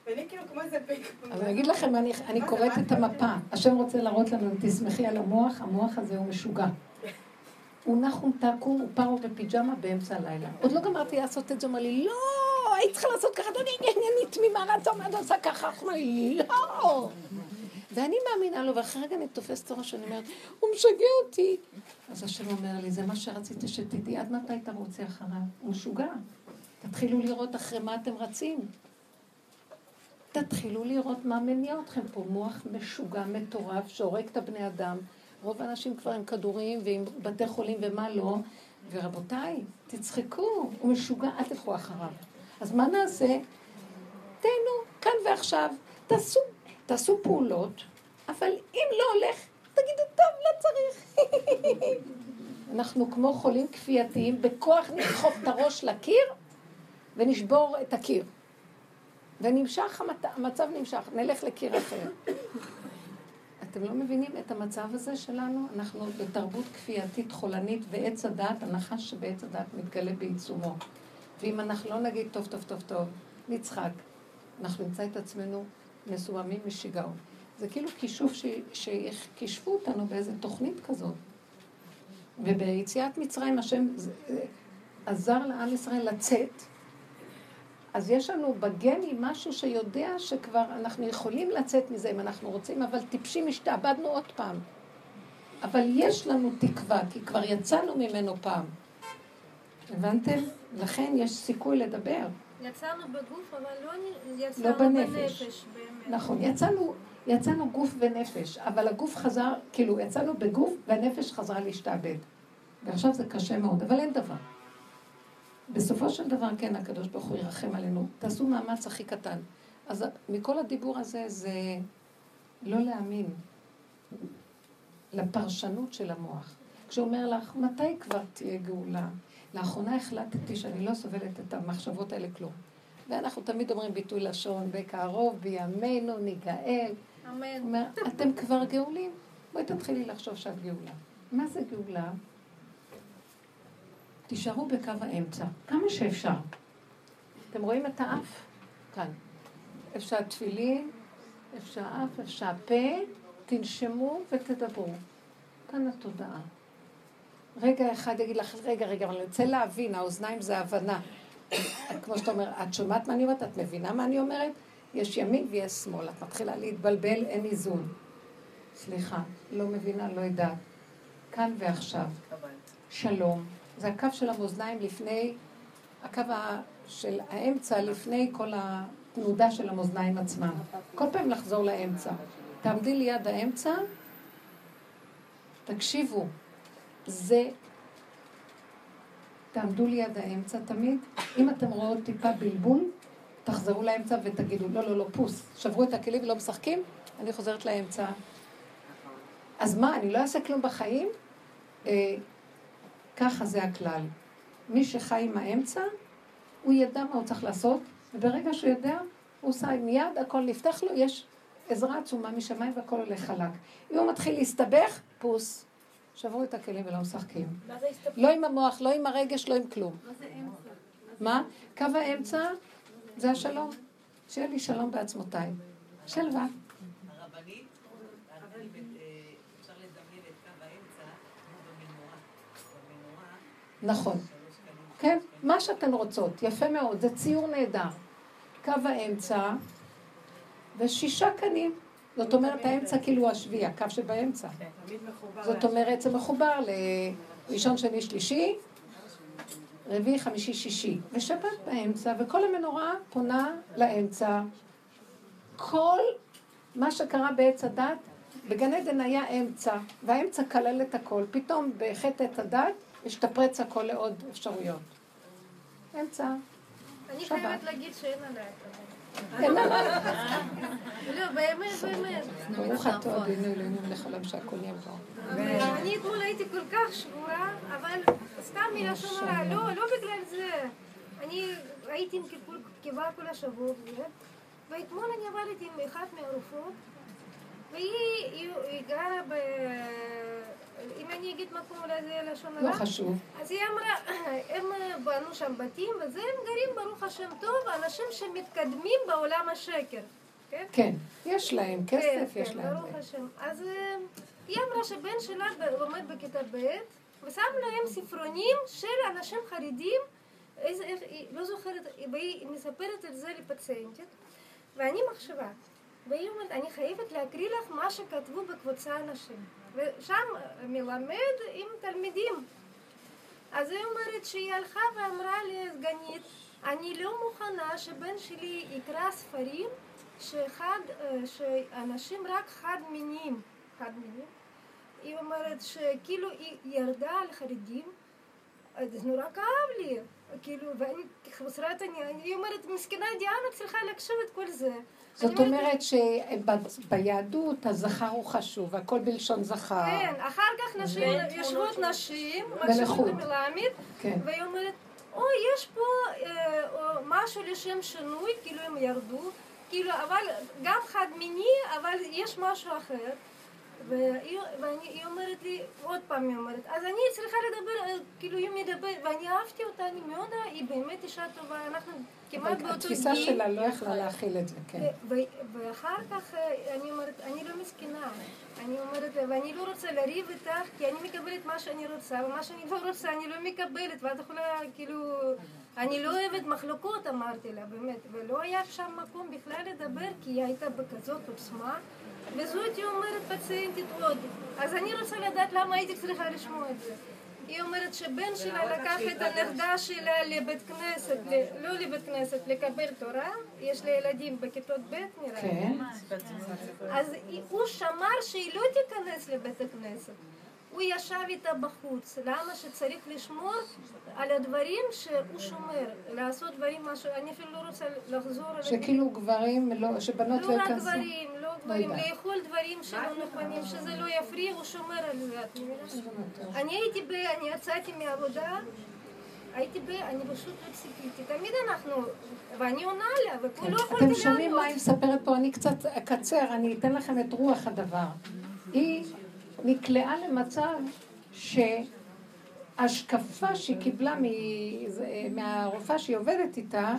ואני כאילו כמו איזה פיק. אז אני אגיד לכם, אני, אני קוראת את? המפה. השם רוצה להראות לנו, תסמכי על המוח, המוח הזה הוא משוגע. הוא נחום תקום, הוא פרו בפיג'מה באמצע הלילה. עוד לא גמרתי לעשות את זה, אומר לי, לא, היית צריכה לעשות ככה, לא, אני תמימה, רצה, מה את עושה ככה? הוא אומר לי, לא. ואני מאמינה לו, ואחרי רגע אני תופסת את הראש, אני אומרת, הוא משגע אותי. אז השם אומר לי, זה מה שרציתי שתדעי, עד מתי אתה רוצה אחריו? הוא משוגע. תתחילו לראות אחרי מה אתם רצים. תתחילו לראות מה מניע אתכם פה. מוח משוגע, מטורף, שהורג את הבני אדם. רוב האנשים כבר עם כדורים ועם בתי חולים ומה לא. ורבותיי, תצחקו, הוא משוגע, אל תלכו אחריו. אז מה נעשה? תהנו, כאן ועכשיו. תעשו, תעשו פעולות, אבל אם לא הולך, תגידו, טוב, לא צריך. אנחנו כמו חולים כפייתיים, בכוח נדחוף את הראש לקיר ונשבור את הקיר. ונמשך. המצב נמשך, נלך לקיר אחר. אתם לא מבינים את המצב הזה שלנו? אנחנו בתרבות כפייתית חולנית ועץ הדעת, הנחש שבעץ הדעת מתגלה בעיצומו. ואם אנחנו לא נגיד טוב, טוב, טוב, טוב, נצחק, אנחנו נמצא את עצמנו מסוימים משיגעון. זה כאילו כישוף. שכישפו אותנו באיזה תוכנית כזאת. וביציאת מצרים השם עזר לעם ישראל לצאת. אז יש לנו בגני משהו שיודע שכבר אנחנו יכולים לצאת מזה אם אנחנו רוצים, אבל טיפשים השתעבדנו עוד פעם. אבל יש לנו תקווה, כי כבר יצאנו ממנו פעם. הבנתם? לכן יש סיכוי לדבר. יצאנו בגוף, אבל לא יצאנו לא בנפש. בנפש, באמת. נכון, יצאנו, יצאנו גוף ונפש, אבל הגוף חזר, כאילו, יצאנו בגוף והנפש חזרה להשתעבד. ועכשיו זה קשה מאוד, אבל אין דבר. בסופו של דבר, כן, הקדוש ברוך הוא ירחם עלינו. תעשו מאמץ הכי קטן. אז מכל הדיבור הזה, זה לא להאמין לפרשנות של המוח. כשהוא אומר לך, מתי כבר תהיה גאולה? לאחרונה החלטתי שאני לא סובלת את המחשבות האלה כלום. ואנחנו תמיד אומרים ביטוי לשון, בקרוב בימינו ניגאל. אמן. אומר, אתם כבר גאולים? בואי תתחילי לחשוב שאת גאולה. מה זה גאולה? תישארו בקו האמצע, כמה שאפשר. אתם רואים את האף? כאן. איפה שהתפילין, איפה שהאף, איפה שהפה, תנשמו ותדברו. כאן התודעה. רגע אחד יגיד לך, רגע, רגע, אבל אני רוצה להבין, האוזניים זה הבנה. כמו שאתה אומר, את שומעת מה אני אומרת? את מבינה מה אני אומרת? יש ימין ויש שמאל. את מתחילה להתבלבל, אין איזון. סליחה, לא מבינה, לא יודעת. כאן ועכשיו. שלום. זה הקו של המאזניים לפני, הקו של האמצע לפני כל התנודה של המאזניים עצמם. כל פעם לחזור לאמצע. תעמדי ליד האמצע, תקשיבו, זה... תעמדו ליד האמצע תמיד. אם אתם רואות טיפה בלבול, תחזרו לאמצע ותגידו, לא, לא, לא, פוס. שברו את הכלים ולא משחקים, אני חוזרת לאמצע. אז מה, אני לא אעשה כלום בחיים? ככה זה הכלל. מי שחי עם האמצע, הוא ידע מה הוא צריך לעשות, וברגע שהוא יודע, הוא עושה מיד, הכל נפתח לו, יש עזרה עצומה משמיים והכל הולך חלק. אם הוא מתחיל להסתבך, פוס. שברו את הכלים ולא משחקים. מה זה הסתפקות? לא עם המוח, לא עם הרגש, לא עם כלום. מה זה אמצע? מה? קו האמצע זה השלום. שיהיה לי שלום בעצמותיי. שלווה. הרבנית, הרבנית, אה, אפשר לדמיין את קו האמצע כמו במנורה. במנורה, נכון. כן, מה שאתן רוצות. יפה מאוד, זה ציור נהדר. קו האמצע ושישה קנים. זאת אומרת, האמצע כאילו השביעי, הקו שבאמצע. מחובר. זאת אומרת, זה מחובר לראשון, שני, שלישי, רביעי, חמישי, שישי, ושבת באמצע, וכל המנורה פונה לאמצע. כל מה שקרה בעץ הדת בגן עדן היה אמצע, והאמצע כלל את הכל. פתאום בחטא את הדת, השתפרץ הכל לעוד אפשרויות. אמצע. אני. חייבת להגיד שאין עליי אין עליי. לא, באמת, באמת. ברוך אתה אדינו אלוהינו מלך העולם שהכל בו. אבל אני אתמול הייתי כל כך שבועה, אבל סתם מלשון הרע, לא, לא בגלל זה. אני הייתי עם קיפול קיבה כל השבוע ואתמול אני עבדתי עם אחת מהרופאות, והיא היא- היא גרה ב... אם אני אגיד מקום אולי זה יהיה לשון לא הרע. חשוב. אז היא אמרה, הם בנו שם בתים, וזה הם גרים ברוך השם טוב, אנשים שמתקדמים בעולם השקר. כן? כן, יש להם כסף, כן, יש כן, להם ברוך. השם. אז אה, היא אמרה שבן שלה לומד בכיתה ב', ושם להם ספרונים של אנשים חרדים, איזה, איך, היא לא זוכרת, והיא מספרת את זה לפציינטית, ואני מחשבה, והיא אומרת, אני חייבת להקריא לך מה שכתבו בקבוצה אנשים. ושם מלמד עם תלמידים. אז היא אומרת שהיא הלכה ואמרה לסגנית, אני לא מוכנה שבן שלי יקרא ספרים שאחד, אה, שאנשים רק חד מיניים, חד מיניים. היא אומרת שכאילו היא ירדה על חרדים, זה נורא כאב לי, כאילו, ואני חסרת עניין, היא אומרת, מסכנה דיאנה צריכה להקשיב את כל זה. זאת אומרת שביהדות הזכר הוא חשוב, הכל בלשון זכר. כן, אחר כך נשים, יושבות נשים. מקשיבות למלמד, כן. והיא אומרת, או, יש פה אה, משהו לשם שינוי, כאילו הם ירדו, כאילו, אבל גם חד מיני, אבל יש משהו אחר. והיא, ואני, היא אומרת לי, עוד פעם היא אומרת, אז אני צריכה לדבר, אה, כאילו היא מדברת, ואני אהבתי אותה, אני מאוד, היא באמת אישה טובה, אנחנו כמעט באותו התפיסה גיל. שלה לא יכלה להכיל את זה, כן. ואחר כך אה, אני אומרת, אני לא מסכנה. אני אומרת, ואני לא רוצה לריב איתך, כי אני מקבלת מה שאני רוצה, ומה שאני לא רוצה אני לא מקבלת, ואת יכולה, כאילו, אני לא אוהבת מחלוקות, אמרתי לה, באמת, ולא היה שם מקום בכלל לדבר, כי היא הייתה בכזאת עוצמה, וזאת היא אומרת פציינטית עוד. אז אני רוצה לדעת למה הייתי צריכה לשמוע את זה. היא אומרת שבן שלה לקח את הנכדה שלה לבית כנסת, לא לבית כנסת, לקבל תורה, יש לה ילדים בכיתות ב' נראה לי. כן. אז הוא שמר שהיא לא תיכנס לבית הכנסת. הוא ישב איתה בחוץ. למה שצריך לשמור על הדברים שהוא שומר? לעשות דברים, משהו, אני אפילו לא רוצה לחזור על. שכאילו גברים, לא, שבנות לא לא רק. גברים, לא יודעת. לאכול דברים שלא נכונים, שזה לא יפריע, הוא שומר על זה, את מבינה? אני הייתי ב... אני יצאתי מהעבודה, הייתי ב... אני פשוט לא ציפיתי. תמיד אנחנו... ואני עונה לה, ופה לא יכולתי אתם שומעים מה לענות. היא מספרת פה? אני קצת אקצר, אני אתן לכם את רוח הדבר. היא נקלעה למצב שהשקפה שהיא קיבלה מ- מהרופאה שהיא עובדת איתה,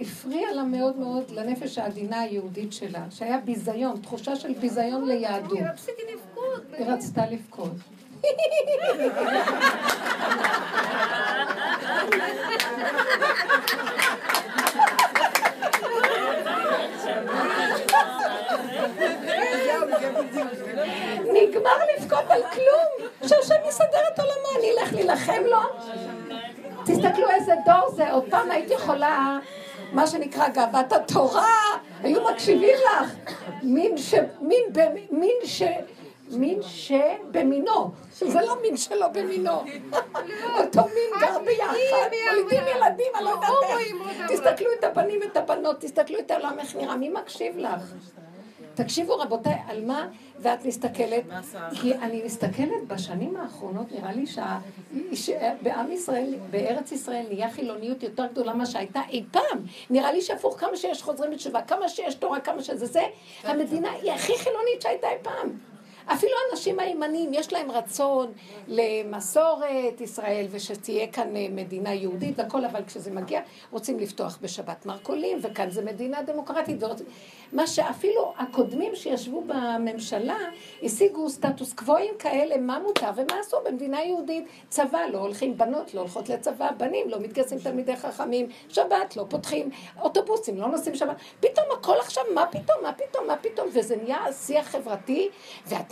הפריעה לה מאוד מאוד לנפש העדינה היהודית שלה, שהיה ביזיון, תחושה של ביזיון ליהדות. היא. רצתה לבכות. נגמר לבכות על כלום, שהשם יסדר את עולמו, אני אלך להילחם לו. תסתכלו איזה דור זה, עוד פעם היית יכולה, מה שנקרא גאוות התורה, היו מקשיבים לך. מין ש... מין ב... מין ש... מין שבמינו, זה לא מין שלא במינו. אותו מין גר ביחד, מולידים ילדים, אני לא יודעת איך. תסתכלו את הבנים ואת הבנות, תסתכלו את העולם איך נראה, מי מקשיב לך? תקשיבו רבותיי, על מה, ואת מסתכלת, כי אני מסתכלת בשנים האחרונות, נראה לי שבעם ישראל, בארץ ישראל נהיה חילוניות יותר גדולה ממה שהייתה אי פעם. נראה לי שהפוך, כמה שיש חוזרים בתשובה, כמה שיש תורה, כמה שזה זה, המדינה היא הכי חילונית שהייתה אי פעם. אפילו האנשים הימניים, יש להם רצון למסורת ישראל ושתהיה כאן אה, מדינה יהודית והכל, אבל כשזה מגיע רוצים לפתוח בשבת מרכולים, וכאן זה מדינה דמוקרטית. ורוצים... מה שאפילו הקודמים שישבו בממשלה השיגו סטטוס קוואים כאלה, מה מותר ומה אסור במדינה יהודית. צבא, לא הולכים, בנות לא הולכות לצבא, בנים לא מתגייסים תלמידי חכמים, שבת לא פותחים, אוטובוסים לא נוסעים שבת. פתאום הכל עכשיו, מה פתאום, מה פתאום, מה פתאום, וזה נהיה שיח חברתי,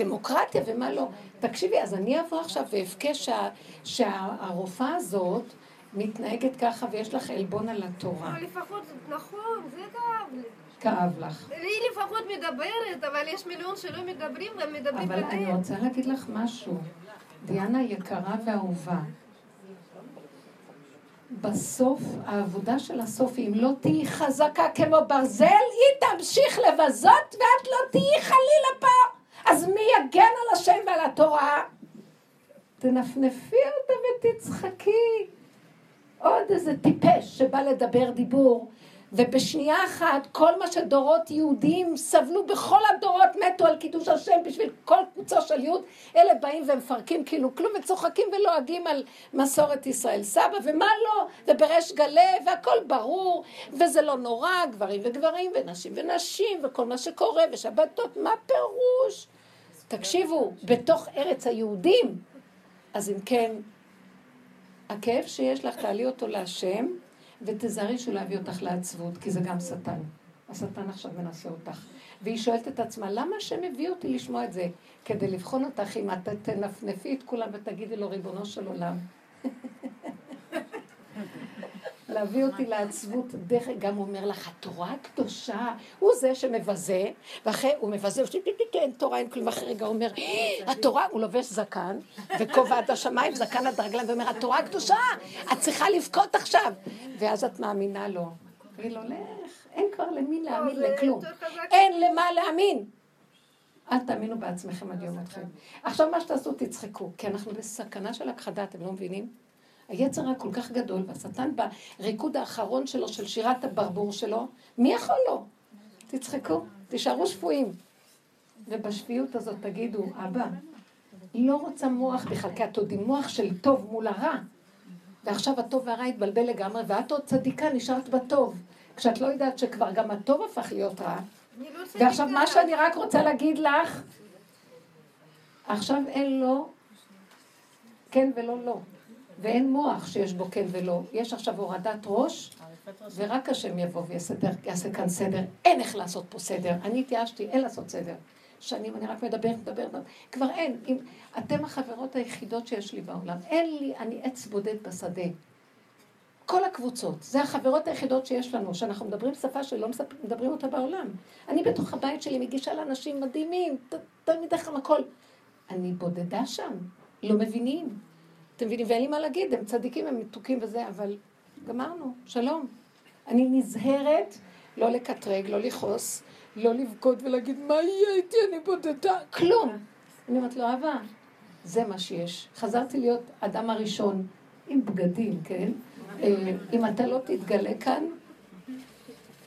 והדמוקרטיה ומה לא. תקשיבי, אז אני אבוא עכשיו ואבכה שה, שהרופאה הזאת, מתנהגת ככה ויש לך עלבון על התורה. לפחות, נכון, זה כאב לי. כאב לך. היא לפחות מדברת, אבל יש מיליון שלא מדברים והם מדברים אבל אני רוצה להגיד לך משהו. דיאנה יקרה ואהובה. בסוף, העבודה של הסוף, אם לא תהיי חזקה כמו ברזל, היא תמשיך לבזות ואת לא תהיי חלילה פה. אז מי יגן על השם ועל התורה? תנפנפי אותה ותצחקי. עוד איזה טיפש שבא לדבר דיבור, ובשנייה אחת כל מה שדורות יהודים סבלו בכל הדורות מתו על קידוש השם בשביל כל קבוצה של יהוד, אלה באים ומפרקים כאילו כלום וצוחקים ולועגים על מסורת ישראל. סבא ומה לא, ובריש גלי והכל ברור, וזה לא נורא, גברים וגברים ונשים ונשים וכל מה שקורה ושבתות, מה פירוש? תקשיבו, בתוך ארץ היהודים, אז אם כן, הכאב שיש לך, תעלי אותו להשם, ותזהרי שהוא להביא אותך לעצבות, כי זה גם שטן. השטן עכשיו מנסה אותך. והיא שואלת את עצמה, למה השם הביא אותי לשמוע את זה? כדי לבחון אותך אם את תנפנפי את כולם ותגידי לו, ריבונו של עולם. להביא אותי לעצבות, דרך, גם הוא אומר לך, התורה הקדושה, הוא זה שמבזה, ואחרי, הוא מבזה, אין תורה, אין כלום, אחרי רגע הוא אומר, התורה, הוא לובש זקן, וכובע עד השמיים, זקן עד הרגליים, ואומר, התורה הקדושה, את צריכה לבכות עכשיו. ואז את מאמינה לו. לו, לך, אין כבר למי להאמין לכלום. אין למה להאמין. אל תאמינו בעצמכם עד יום אתכם. עכשיו מה שתעשו, תצחקו, כי אנחנו בסכנה של הכחדה, אתם לא מבינים? היצר היה כל כך גדול, והשטן בריקוד האחרון שלו, של שירת הברבור שלו, מי יכול לו? תצחקו, תישארו שפויים. ובשפיות הזאת תגידו, אבא, לא רוצה מוח בכלל, כי את עוד עם מוח של טוב מול הרע. ועכשיו הטוב והרע התבלבל לגמרי, ואת עוד צדיקה, נשארת בטוב. כשאת לא יודעת שכבר גם הטוב הפך להיות רע. לא ועכשיו מה שאני רק רוצה להגיד לך, עכשיו אין לו כן ולא לא. ואין מוח שיש בו כן ולא. יש עכשיו הורדת ראש, ורק השם יבוא ויעשה כאן סדר. אין איך לעשות פה סדר. אני התייאשתי, אין לעשות סדר. שנים אני רק מדברת, מדברת, כבר אין. אם, אתם החברות היחידות שיש לי בעולם. אין לי, אני עץ בודד בשדה. כל הקבוצות, זה החברות היחידות שיש לנו, שאנחנו מדברים שפה שלא מדברים אותה בעולם. אני בתוך הבית שלי מגישה לאנשים מדהימים, תלמידי חם הכל. אני בודדה שם, לא מבינים. אתם מבינים? ואין לי מה להגיד, הם צדיקים, הם מתוקים וזה, אבל גמרנו, שלום. אני נזהרת לא לקטרג, לא לכעוס, לא לבכות ולהגיד, מה יהיה איתי, אני בודדה, כלום. אני אומרת לו, אבא, זה מה שיש. חזרתי להיות אדם הראשון עם בגדים, כן? אה, אם אתה לא תתגלה כאן,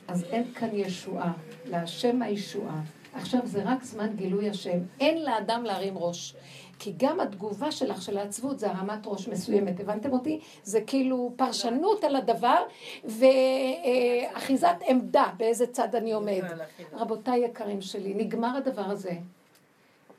אז אין כאן ישועה. להשם הישועה. עכשיו זה רק זמן גילוי השם. אין לאדם להרים ראש. כי גם התגובה שלך, של העצבות, זה הרמת ראש מסוימת. הבנתם אותי? זה כאילו פרשנות על הדבר, ואחיזת עמדה באיזה צד אני עומד. רבותיי יקרים שלי, נגמר הדבר הזה.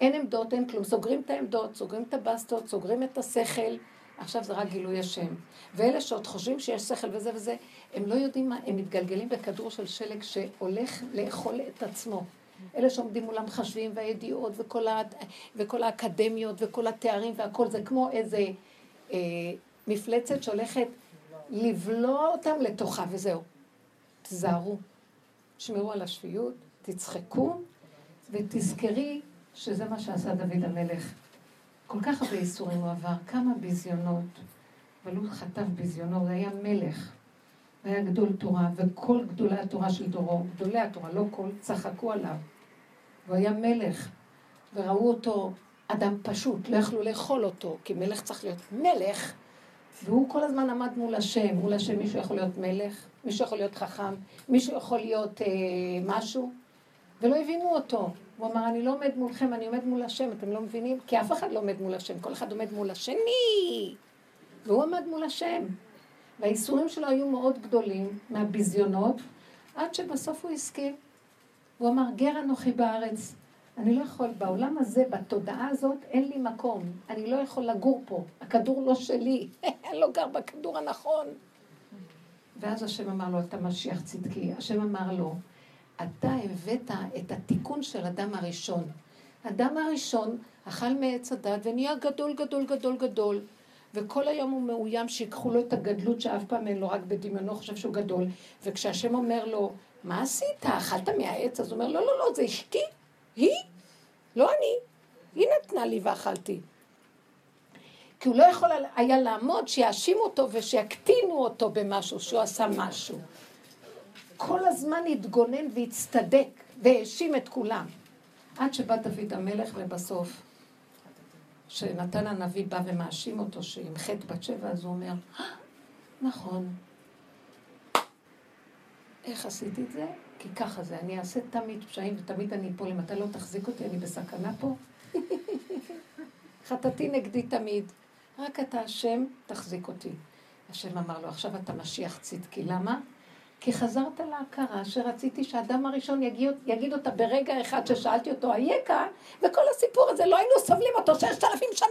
אין עמדות, אין כלום. סוגרים את העמדות, סוגרים את הבסטות, סוגרים את השכל. עכשיו זה רק גילוי השם. ואלה שעוד חושבים שיש שכל וזה וזה, הם לא יודעים מה, הם מתגלגלים בכדור של שלג שהולך לאכול את עצמו. אלה שעומדים מולם חשבים והידיעות וכל, ה, וכל האקדמיות וכל התארים והכל, זה כמו איזה אה, מפלצת שהולכת לבלוע אותם לתוכה וזהו. תזהרו, תשמרו על השפיות, תצחקו ותזכרי שזה מה שעשה דוד המלך. כל כך הרבה איסורים הוא עבר, כמה ביזיונות, אבל הוא חטף ביזיונות, הוא היה מלך. היה גדול תורה, וכל גדולי התורה של דורו, גדולי התורה, לא כל, צחקו עליו. הוא היה מלך, וראו אותו אדם פשוט, לא יכלו לאכול אותו, כי מלך צריך להיות מלך, והוא כל הזמן עמד מול השם, מול השם מישהו יכול להיות מלך, מישהו יכול להיות חכם, מישהו יכול להיות אה, משהו, ולא הבינו אותו. הוא אמר, אני לא עומד מולכם, אני עומד מול השם, אתם לא מבינים? כי אף אחד לא עומד מול השם, כל אחד עומד מול השני. והוא עמד מול השם. והאיסורים שלו היו מאוד גדולים מהביזיונות, עד שבסוף הוא הסכים. הוא אמר, גר אנוכי בארץ. אני לא יכול, בעולם הזה, בתודעה הזאת, אין לי מקום. אני לא יכול לגור פה. הכדור לא שלי. אני לא גר בכדור הנכון. ואז השם אמר לו, אתה משיח צדקי. השם אמר לו, אתה הבאת את התיקון של אדם הראשון. אדם הראשון אכל מעץ הדת ונהיה גדול, גדול, גדול, גדול. וכל היום הוא מאוים שיקחו לו את הגדלות שאף פעם אין לו, רק בדמיונו חושב שהוא גדול. וכשהשם אומר לו, מה עשית? אכלת מהעץ? אז הוא אומר, לא, לא, לא, זה אשתי, היא, לא אני. היא נתנה לי ואכלתי. כי הוא לא יכול היה לעמוד שיאשימו אותו ושיקטינו אותו במשהו, שהוא עשה משהו. כל הזמן התגונן והצטדק והאשים את כולם. עד שבא דוד המלך ובסוף, כשנתן הנביא בא ומאשים אותו שעם חטא בת שבע, אז הוא אומר, אה, נכון, איך עשיתי את זה? כי ככה זה, אני אעשה תמיד פשעים ותמיד אני אפול, אם אתה לא תחזיק אותי, אני בסכנה פה. חטאתי נגדי תמיד. רק אתה השם, תחזיק אותי. השם אמר לו, עכשיו אתה משיח צדקי. למה? כי חזרת להכרה שרציתי שהאדם הראשון יגיד, יגיד אותה ברגע אחד ששאלתי אותו, אייכה, וכל הסיפור הזה, לא היינו סובלים אותו ששת אלפים שנה.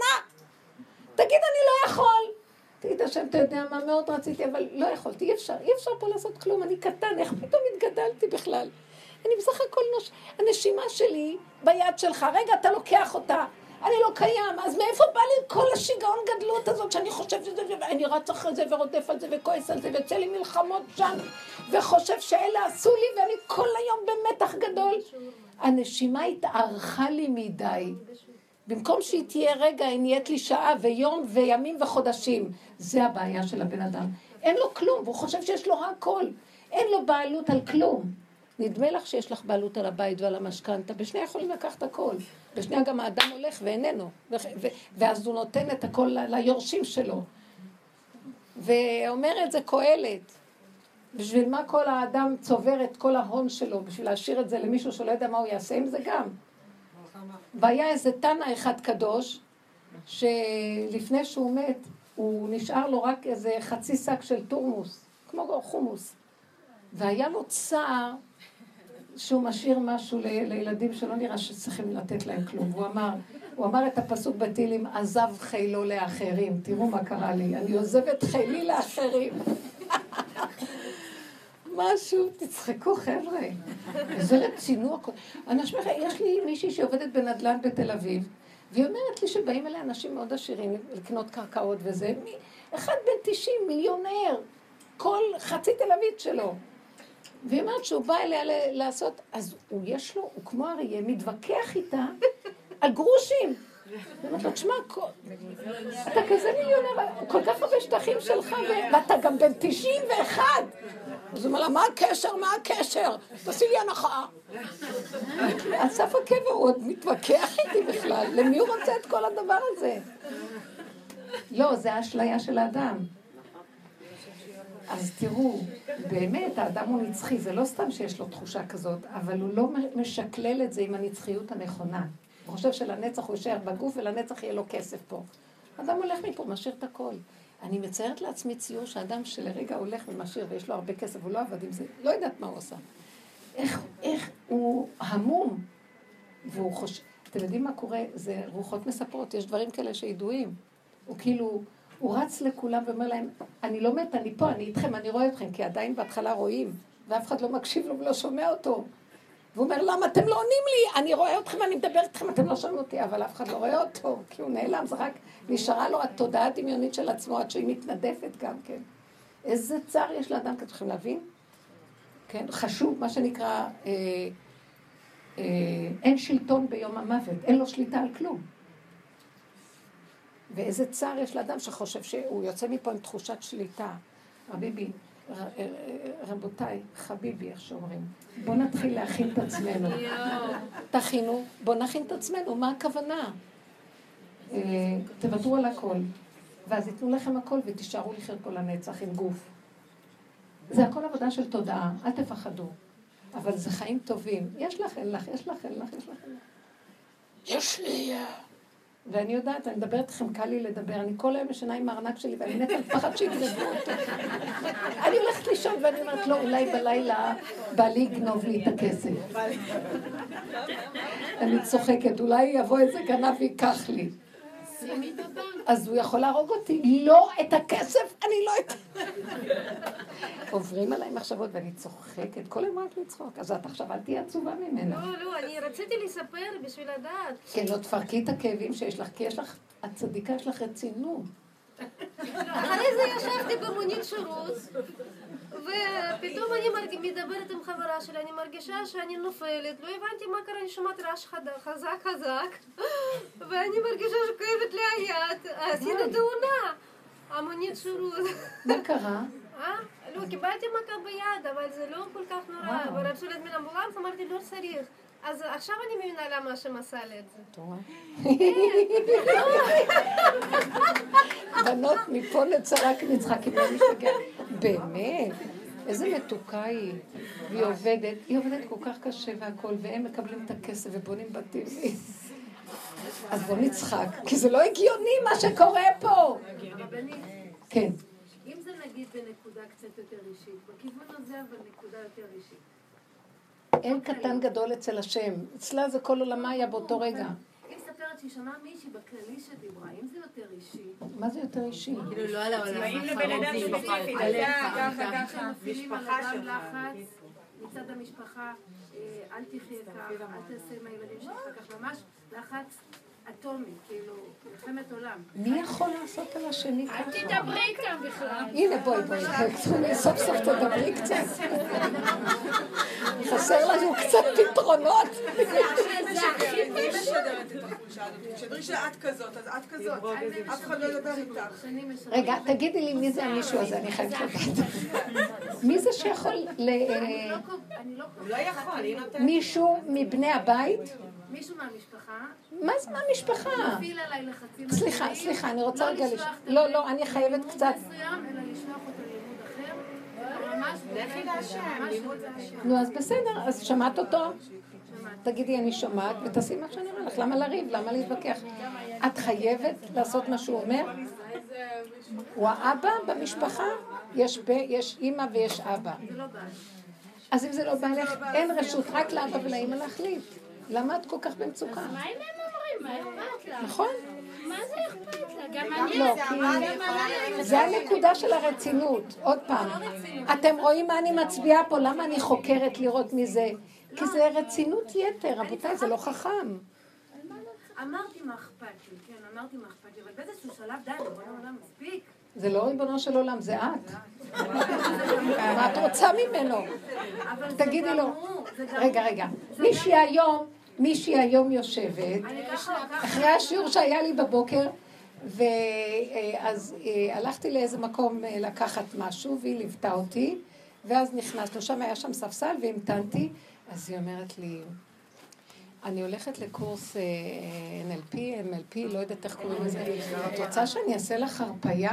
תגיד, אני לא יכול. תגיד, השם, אתה יודע מה מאוד רציתי, אבל לא יכולתי, אי אפשר, אי אפשר פה לעשות כלום, אני קטן, איך פתאום התגדלתי בכלל? אני בסך הכל, נוש... הנשימה שלי ביד שלך, רגע, אתה לוקח אותה, אני לא קיים, אז מאיפה בא לי כל השיגעון גדלות הזאת שאני חושב שזה, אני רץ אחרי זה ורודף על זה וכועס על זה ויוצא לי מלחמות שם וחושב שאלה עשו לי ואני כל היום במתח גדול. הנשימה התארכה לי מדי. במקום שהיא תהיה רגע, היא נהיית לי שעה ויום וימים וחודשים. זה הבעיה של הבן אדם. אין לו כלום, והוא חושב שיש לו הכל. אין לו בעלות על כלום. נדמה לך שיש לך בעלות על הבית ועל המשכנתה, בשנייה יכולים לקחת הכל. בשנייה גם האדם הולך ואיננו, ואז הוא נותן את הכל ליורשים שלו. ואומר את זה קהלת, בשביל מה כל האדם צובר את כל ההון שלו? בשביל להשאיר את זה למישהו שלא יודע מה הוא יעשה עם זה גם. והיה איזה תנא אחד קדוש, שלפני שהוא מת, הוא נשאר לו רק איזה חצי שק של תורמוס, כמו חומוס. והיה לו צער שהוא משאיר משהו לילדים שלא נראה שצריכים לתת להם כלום. הוא אמר, הוא אמר את הפסוק בתהילים, עזב חילו לאחרים. תראו מה קרה לי, אני עוזבת חילי לאחרים. משהו, תצחקו חבר'ה, איזה רצינות. אנשים, יש לי מישהי שעובדת בנדל"ן בתל אביב, והיא אומרת לי שבאים אליה אנשים מאוד עשירים לקנות קרקעות וזה, אחד בן 90, מיליונר, כל חצי תל אביב שלו. והיא אומרת שהוא בא אליה לעשות, אז הוא יש לו, הוא כמו אריה, מתווכח איתה על גרושים. היא אומרת לו, תשמע, אתה כזה מיליונר, כל כך הרבה שטחים שלך, ואתה גם בן 91. אז הוא אומר לה, מה הקשר, מה הקשר? תעשי לי הנחה. על סף הקבר הוא עוד מתווכח איתי בכלל, למי הוא רוצה את כל הדבר הזה? לא, זה האשליה של האדם. אז תראו, באמת, האדם הוא נצחי, זה לא סתם שיש לו תחושה כזאת, אבל הוא לא משקלל את זה עם הנצחיות הנכונה. הוא חושב שלנצח הוא יישאר בגוף ולנצח יהיה לו כסף פה. אדם הולך מפה, משאיר את הכל. אני מציירת לעצמי ציור שאדם שלרגע הולך ומשאיר ויש לו הרבה כסף, הוא לא עבד עם זה, לא יודעת מה הוא עושה. איך, איך הוא המום, והוא חושב, אתם יודעים מה קורה? זה רוחות מספרות, יש דברים כאלה שידועים. הוא כאילו... הוא רץ לכולם ואומר להם, אני לא מת, אני פה, אני איתכם, אני רואה אתכם, כי עדיין בהתחלה רואים, ואף אחד לא מקשיב לו ולא שומע אותו. והוא אומר, למה אתם לא עונים לי? אני רואה אתכם, אני מדבר איתכם, אתם לא שומעים אותי, אבל אף אחד לא רואה אותו, כי הוא נעלם, זה רק נשארה לו התודעה הדמיונית של עצמו, עד שהיא מתנדפת גם כן. איזה צער יש לאדם כזה, צריכים להבין? כן, חשוב, מה שנקרא, אה, אה, אין שלטון ביום המוות, אין לו שליטה על כלום. ואיזה צער יש לאדם שחושב שהוא יוצא מפה עם תחושת שליטה. רביבי, רבותיי, חביבי, איך שאומרים, בואו נתחיל להכין את עצמנו. תכינו, בואו נכין את עצמנו, מה הכוונה? אה, תוותרו על הכל, ואז ייתנו לכם הכל ותישארו לחיות פה לנצח עם גוף. זה הכל עבודה של תודעה, אל תפחדו. אבל זה חיים טובים. יש לך, אין לך, יש לך, אין לך, יש לך. יש לי... ואני יודעת, אני מדברת איתכם, קל לי לדבר, אני כל היום ישנה עם הארנק שלי ואני מתה לפחד שיגנבו אותו. אני הולכת לישון ואני אומרת, לא, אולי בלילה בעלי יגנוב לי את הכסף. אני צוחקת, אולי יבוא איזה גנב ויקח לי. אז הוא יכול להרוג אותי. לא את הכסף, אני לא את... עוברים עליי מחשבות ואני צוחקת, כל היום רק לצחוק. אז את עכשיו אל תהיי עצובה ממנה. לא, לא, אני רציתי לספר בשביל לדעת. כן, לא תפרקי את הכאבים שיש לך, כי יש לך, את צדיקה, יש לך רצינות. אחרי זה ישבתי במונית שירות, ופתאום אני. מדברת עם חברה שלי, אני מרגישה שאני נופלת, לא הבנתי מה קרה, אני שומעת רעש חזק חזק, ואני מרגישה שכואבת לי היד, עשינו תאונה, המונית שירות. מה קרה? אה? לא, קיבלתי מכה ביד, אבל זה לא כל כך נורא, וואו. ורצו להזמין אמבולנס, אמרתי לא צריך. אז עכשיו אני מבינה למה השם עשה לי את זה. את רואה? בנות מפה לצרה כנצחק, אם לא. באמת, איזה מתוקה היא. והיא עובדת, היא עובדת כל כך קשה והכל, והם מקבלים את הכסף ובונים בתים. אז בוא נצחק, כי זה לא הגיוני מה שקורה פה. כן. אם זה נגיד בנקודה קצת יותר אישית, בכיוון הזה אבל נקודה יותר אישית. אין קטן גדול אצל השם. אצלה זה כל עולמה היה באותו רגע. מספרת שהיא שמעה מישהי בכללי שדיברה, אם זה יותר אישי, מה זה יותר אישי? כאילו לא על העולם באים לבן אדם ספציפי, ככה, ככה, משפחה אדם שלך. לחץ מצד המשפחה, אה, אל תחיה כך, אל תעשה עם הילדים שלך כך, ממש לחץ אטומי, כאילו, מלחמת עולם. מי יכול לעשות על השני ככה? תדברי איתם בכלל. הנה בואי בואי, סוף סוף תדברי קצת. חסר לנו קצת פתרונות. היא משדרת את החולשה הזאת. תשדרי שאת כזאת, אז את כזאת. אף אחד לא ידבר איתך. רגע, תגידי לי מי זה המישהו הזה, אני חייבת לדעת. מי זה שיכול ל... אני לא לא לא. מישהו מבני הבית? מישהו מהמשפחה מה זה מהמשפחה? מפעיל עליי לחצים סליחה, סליחה, אני רוצה לא רגע... לשלוח לש- את לא, לא, אני חייבת קצת... אלא לשלוח אותו ללימוד אחר. נו, אז בסדר, אז שמעת אותו? תגידי, אני שומעת, ותעשי מה שאני אומר לך. למה לריב? למה להתווכח? את חייבת לעשות מה שהוא אומר? הוא האבא במשפחה? יש ב- יש אימא ויש אבא. לא. אז אם זה לא בא לך, אין רשות רק לאבא ולאימא להחליט. למה את כל כך במצוקה? מה אם הם אומרים? מה אכפת לה? נכון? מה זה אכפת לה? גם אני... לא, כי זה הנקודה של הרצינות. עוד פעם, אתם רואים מה אני מצביעה פה? למה אני חוקרת לראות מי זה? כי זה רצינות יתר, רבותיי, זה לא חכם. אמרתי מה אכפת לי, כן, אמרתי מה אכפת לי, אבל באיזשהו שלב די, ריבונו עולם, מספיק. זה לא ריבונו של עולם, זה את. מה את רוצה ממנו? תגידי לו. רגע, רגע. מישהי היום, מישהי היום יושבת, אחרי השיעור שהיה לי בבוקר, ואז אה, הלכתי לאיזה מקום אה, לקחת משהו, והיא ליוותה אותי, ואז נכנסנו, שם היה שם ספסל והמתנתי, אז היא אומרת לי, אני הולכת לקורס אה, NLP, MLP, לא יודעת איך קוראים לזה, את רוצה שאני אעשה לך הרפייה?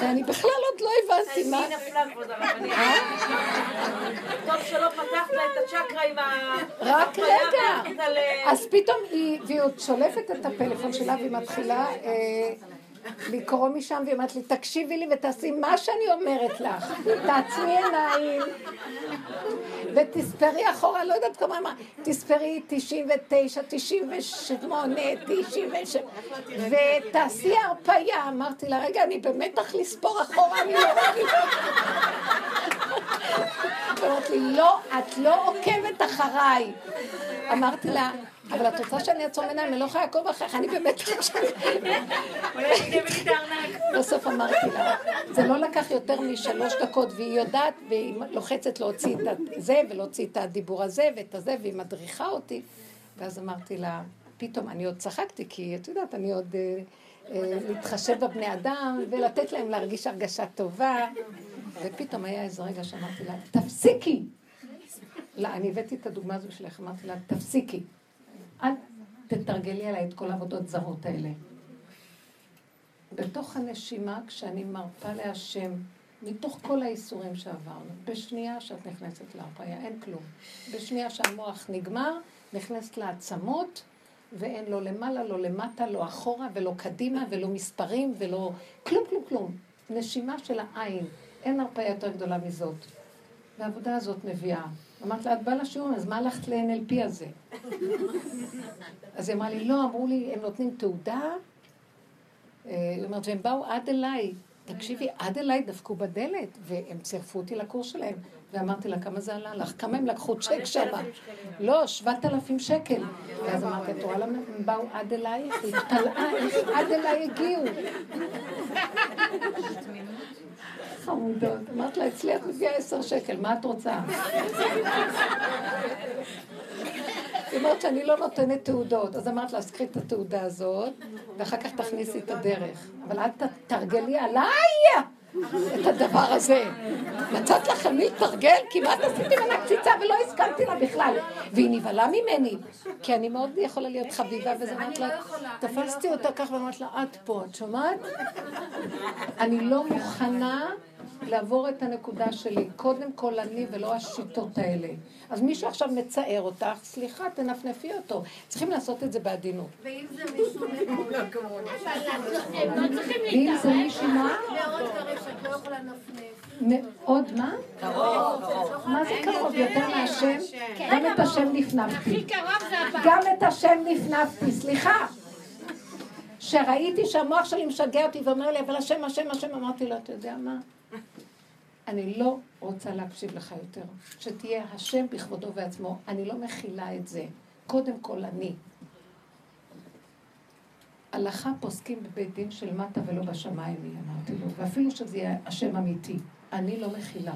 ואני בכלל עוד לא הבנתי מה... נפלה כבוד הרבנית. טוב שלא פתחת את הצ'קרה עם ה... רק רגע. ל- אז פתאום היא, והיא עוד שולפת את הפלאפון שלה והיא מתחילה אה, לקרוא משם, והיא אומרת לי, תקשיבי לי ותעשי מה שאני אומרת לך. תעצמי עיניים ותספרי אחורה, לא יודעת כמה, מה, תספרי 99, 98, 97, ותעשי הרפייה. אמרתי לה, רגע, אני במתח לספור אחורה, אני לא רגילה. אמרתי לי, לא, את לא עוקבת אחריי. אמרתי לה, אבל את רוצה שאני אעצום עיניים, אני לא יכולה לעקוב אחריך, אני באמת עכשיו... בסוף אמרתי לה, זה לא לקח יותר משלוש דקות, והיא יודעת, והיא לוחצת להוציא את זה, ולהוציא את הדיבור הזה, ואת הזה, והיא מדריכה אותי. ואז אמרתי לה, פתאום, אני עוד צחקתי, כי את יודעת, אני עוד... אה, אה, להתחשב בבני אדם ולתת להם להרגיש הרגשה טובה. ופתאום היה איזה רגע שאמרתי לה, תפסיקי! לא, אני הבאתי את הדוגמה הזו שלך, אמרתי לה, תפסיקי. אל תתרגלי עליי את כל העבודות זרות האלה. בתוך הנשימה, כשאני מרפה להשם, מתוך כל האיסורים שעברנו, בשנייה שאת נכנסת להרפאיה, אין כלום. בשנייה שהמוח נגמר, נכנסת לעצמות, ואין לא למעלה, לא למטה, לא אחורה, ולא קדימה, ולא מספרים, ולא... כלום, כלום, כלום. נשימה של העין. אין הרפאיה יותר גדולה מזאת. והעבודה הזאת מביאה. אמרת לה, את באה לשיעור, אז מה הלכת ל-NLP הזה? אז היא אמרה לי, לא, אמרו לי, הם נותנים תעודה. אה, היא אומרת, והם באו עד אליי. תקשיבי, עד אליי דפקו בדלת, והם צירפו אותי לקורס שלהם. ואמרתי לה, כמה זה עלה לך? כמה הם לקחו צ'ק שם? לא, שבעת אלפים שקל. ואז אמרתי, את רואה למה הם באו עד אליי? היא התפלאה, עד אליי הגיעו? חמודות. אמרת לה, אצלי את מביאה עשר שקל, מה את רוצה? היא אומרת שאני לא נותנת תעודות. אז אמרת לה, אז קחי את התעודה הזאת, ואחר כך תכניסי את הדרך. אבל אל תתרגלי עליי את הדבר הזה. מצאת לכם מי לתרגל? כמעט עשיתי ממנה קציצה ולא הסכמתי לה בכלל. והיא נבהלה ממני, כי אני מאוד יכולה להיות חביבה, וזה אמרת לה, תפסתי אותה כך ואמרת לה, את פה, את שומעת? אני לא מוכנה לעבור את הנקודה שלי. קודם כל אני ולא השיטות האלה. אז מישהו עכשיו מצער אותך, סליחה, תנפנפי אותו. צריכים לעשות את זה בעדינות. ואם זה מישהו ואם זה מישהו מה? מאוד קרוב שאת לא יכולה לנפנף. מאוד מה? קרוב. מה זה קרוב? יותר מהשם? גם את השם נפנפתי. הכי קרוב זה הבא. גם את השם נפנפתי, סליחה. שראיתי שהמוח שלי משגע אותי ואומר לי, אבל השם, השם, השם, אמרתי לו, אתה יודע מה? אני לא רוצה להקשיב לך יותר. שתהיה השם בכבודו ועצמו. אני לא מכילה את זה. קודם כל אני. הלכה פוסקים בבית דין של מטה ולא בשמיים, היא אמרתי לו, ואפילו שזה יהיה השם אמיתי, אני לא מכילה.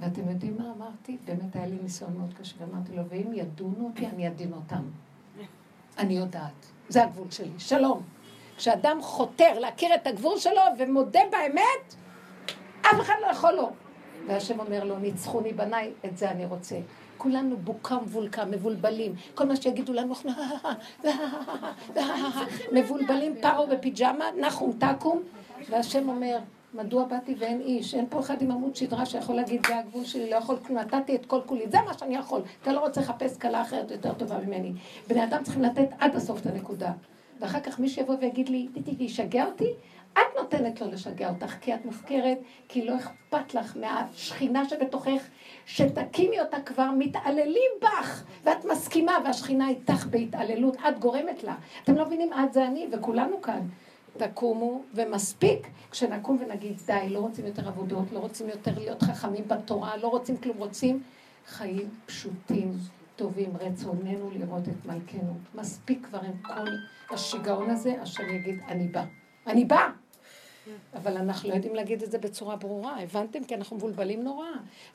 ואתם יודעים מה אמרתי? באמת היה לי ניסיון מאוד קשה, ואמרתי לו, ואם ידונו אותי, אני אדין אותם. אני יודעת, זה הגבול שלי. שלום. כשאדם חותר להכיר את הגבול שלו ומודה באמת, אף אחד לא יכול לו. והשם אומר לו, ניצחוני בניי, את זה אני רוצה. כולנו בוקה מבולקה, מבולבלים. כל מה שיגידו לנו, אנחנו מבולבלים פרו בפיג'מה, נחום תקום, והשם אומר, מדוע באתי ואין איש? אין פה אחד עם עמוד שדרה שיכול להגיד, זה הגבול שלי, לא יכול כלום, נתתי את כל כולי, זה מה שאני יכול. אתה לא רוצה לחפש כלה אחרת יותר טובה ממני. בני אדם צריכים לתת עד הסוף את הנקודה. ואחר כך מי שיבוא ויגיד לי, תיתי, ישגע אותי, את נותנת לו לשגע אותך, כי את מופקרת, כי לא אכפת לך מהשכינה שבתוכך, שתקימי אותה כבר, מתעללים בך, ואת מסכימה, והשכינה איתך בהתעללות, את גורמת לה. אתם לא מבינים, את זה אני, וכולנו כאן. תקומו, ומספיק כשנקום ונגיד, די, לא רוצים יותר עבודות, לא רוצים יותר להיות חכמים בתורה, לא רוצים כלום, רוצים חיים פשוטים, טובים, רצוננו לראות את מלכנו. מספיק כבר עם כל השיגעון הזה, השם יגיד, אני בא. אני בא! אבל אנחנו לא יודעים להגיד את זה בצורה ברורה, הבנתם? כי אנחנו מבולבלים נורא.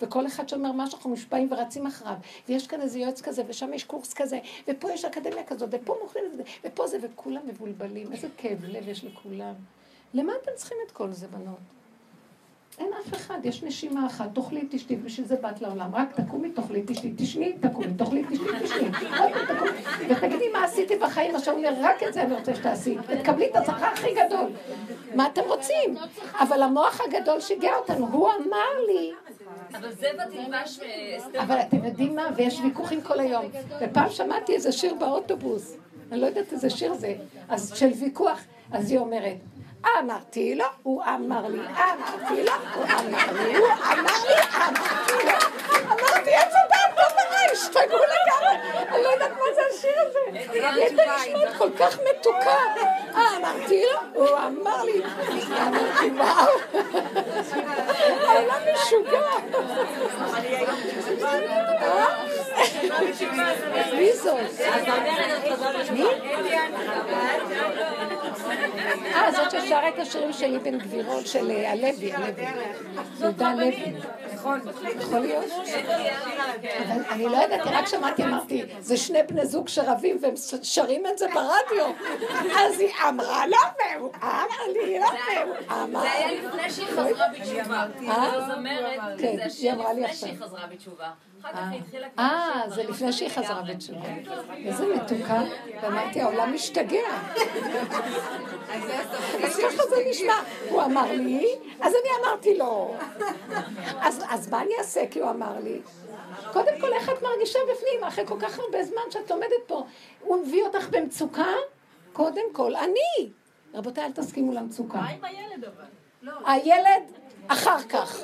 וכל אחד שאומר משהו, אנחנו מושפעים ורצים אחריו. ויש כאן איזה יועץ כזה, ושם יש קורס כזה, ופה יש אקדמיה כזאת, ופה מוכרים את זה, ופה זה, וכולם מבולבלים. איזה כאב לב יש לכולם. למה אתם צריכים את כל זה, בנות? אין אף אחד, יש נשימה אחת, תאכלי, תשתי, בשביל זה באת לעולם. רק תקומי, תאכלי, תשתי, תשני, תקומי, תאכלי, תשתי, תשני. ותגידי מה עשיתי בחיים, עכשיו אומר, רק את זה אני רוצה שתעשי. ותקבלי את השכר הכי גדול. מה אתם רוצים? אבל המוח הגדול שיגע אותנו, הוא אמר לי. אבל זה אסתר. אבל אתם יודעים מה? ויש ויכוחים כל היום. ופעם שמעתי איזה שיר באוטובוס, אני לא יודעת איזה שיר זה, אז של ויכוח, אז היא אומרת, אמרתי לו, הוא אמר לי, אמרתי לו, הוא אמר לי, הוא אמר לי, אמרתי לו. אמרתי, איפה דעת חברה, השתגעו לגמרי. אני לא יודעת מה זה השיר הזה. הייתה נשמעת כל כך מתוקה. אמרתי לו, הוא אמר לי, אמרתי, וואו. העולם משוגע. מי זאת? מי? אה, זאת ששרה את השירים של אבן גבירול, של אה, הלוי, הלוי. יהודה הלוי. נכון, יכול להיות? אבל אני לא יודעת, רק שמעתי, אמרתי, זה שני בני זוג שרבים והם שרים את זה ברדיו. אז היא אמרה לו, והוא אמר לי, לא, והוא אמר זה היה לפני שהיא חזרה בתשובה. אה? כן, זה היא אמרה לי עכשיו. אה, לשיר זה לפני שהיא חזרה. בתשובה. איזה מתוקה. ואמרתי, העולם משתגע. אז ככה זה נשמע. הוא אמר לי, אז אני אמרתי לו. אז אז מה אני אעשה? כי הוא אמר לי. קודם כל, איך את מרגישה בפנים, אחרי כל כך הרבה זמן שאת לומדת פה? הוא מביא אותך במצוקה? קודם כל, אני. רבותיי, אל תסכימו למצוקה. מה עם הילד אבל? הילד אחר כך.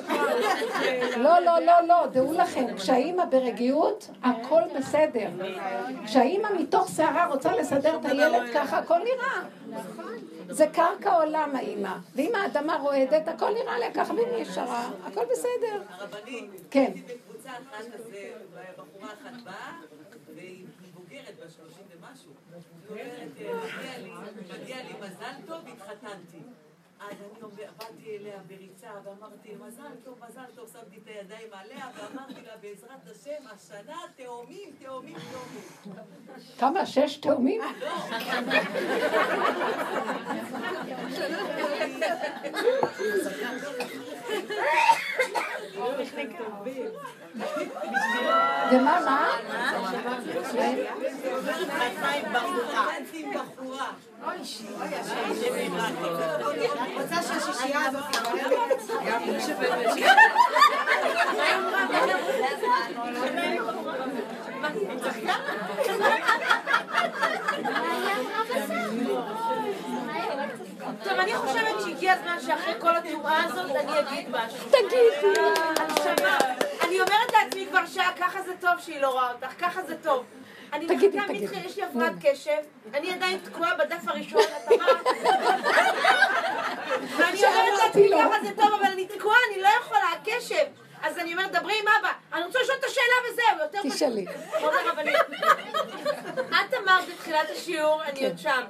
לא, לא, לא, לא, דעו לכם, כשהאימא ברגיעות, הכל בסדר. כשהאימא מתוך סערה רוצה לסדר את הילד ככה, הכל נראה. זה קרקע עולם האימא. ואם האדמה רועדת, הכל נראה לה ככה, ואם היא ישרה, הכל בסדר. הרבנית, כן. בקבוצה אחת כזה, בחורה אחת באה, והיא בוגרת בשלושים ומשהו. היא אומרת, "אה, מגיע לי, מגיע לי מזל טוב, התחתנתי. אז אני באתי אליה בריצה ואמרתי, מזל טוב, מזל טוב, שמתי את הידיים עליה ואמרתי לה, בעזרת השם, השנה תאומים, תאומים, תאומים. כמה? שש תאומים? ומה, מה? רצתי עם בחורה. רוצה שהשישייה הזאת? טוב, אני חושבת שהגיע הזמן שאחרי כל התנועה הזאת אני אגיד משהו. תגידי. אני אומרת לעצמי כבר שעה, ככה זה טוב שהיא לא רואה אותך, ככה זה טוב. אני מחכה. מתחיל- יש לי הפרעת קשב, אני עדיין תקועה בדף הראשון, את אמרת. ואני אומרת לעצמי. ככה זה טוב, אבל אני תקועה, אני לא יכולה, הקשב. אז אני אומרת, דברי עם אבא, אני רוצה לשאול את השאלה וזהו, יותר פשוט. תשאלי. את אמרת בתחילת השיעור, אני עוד שם,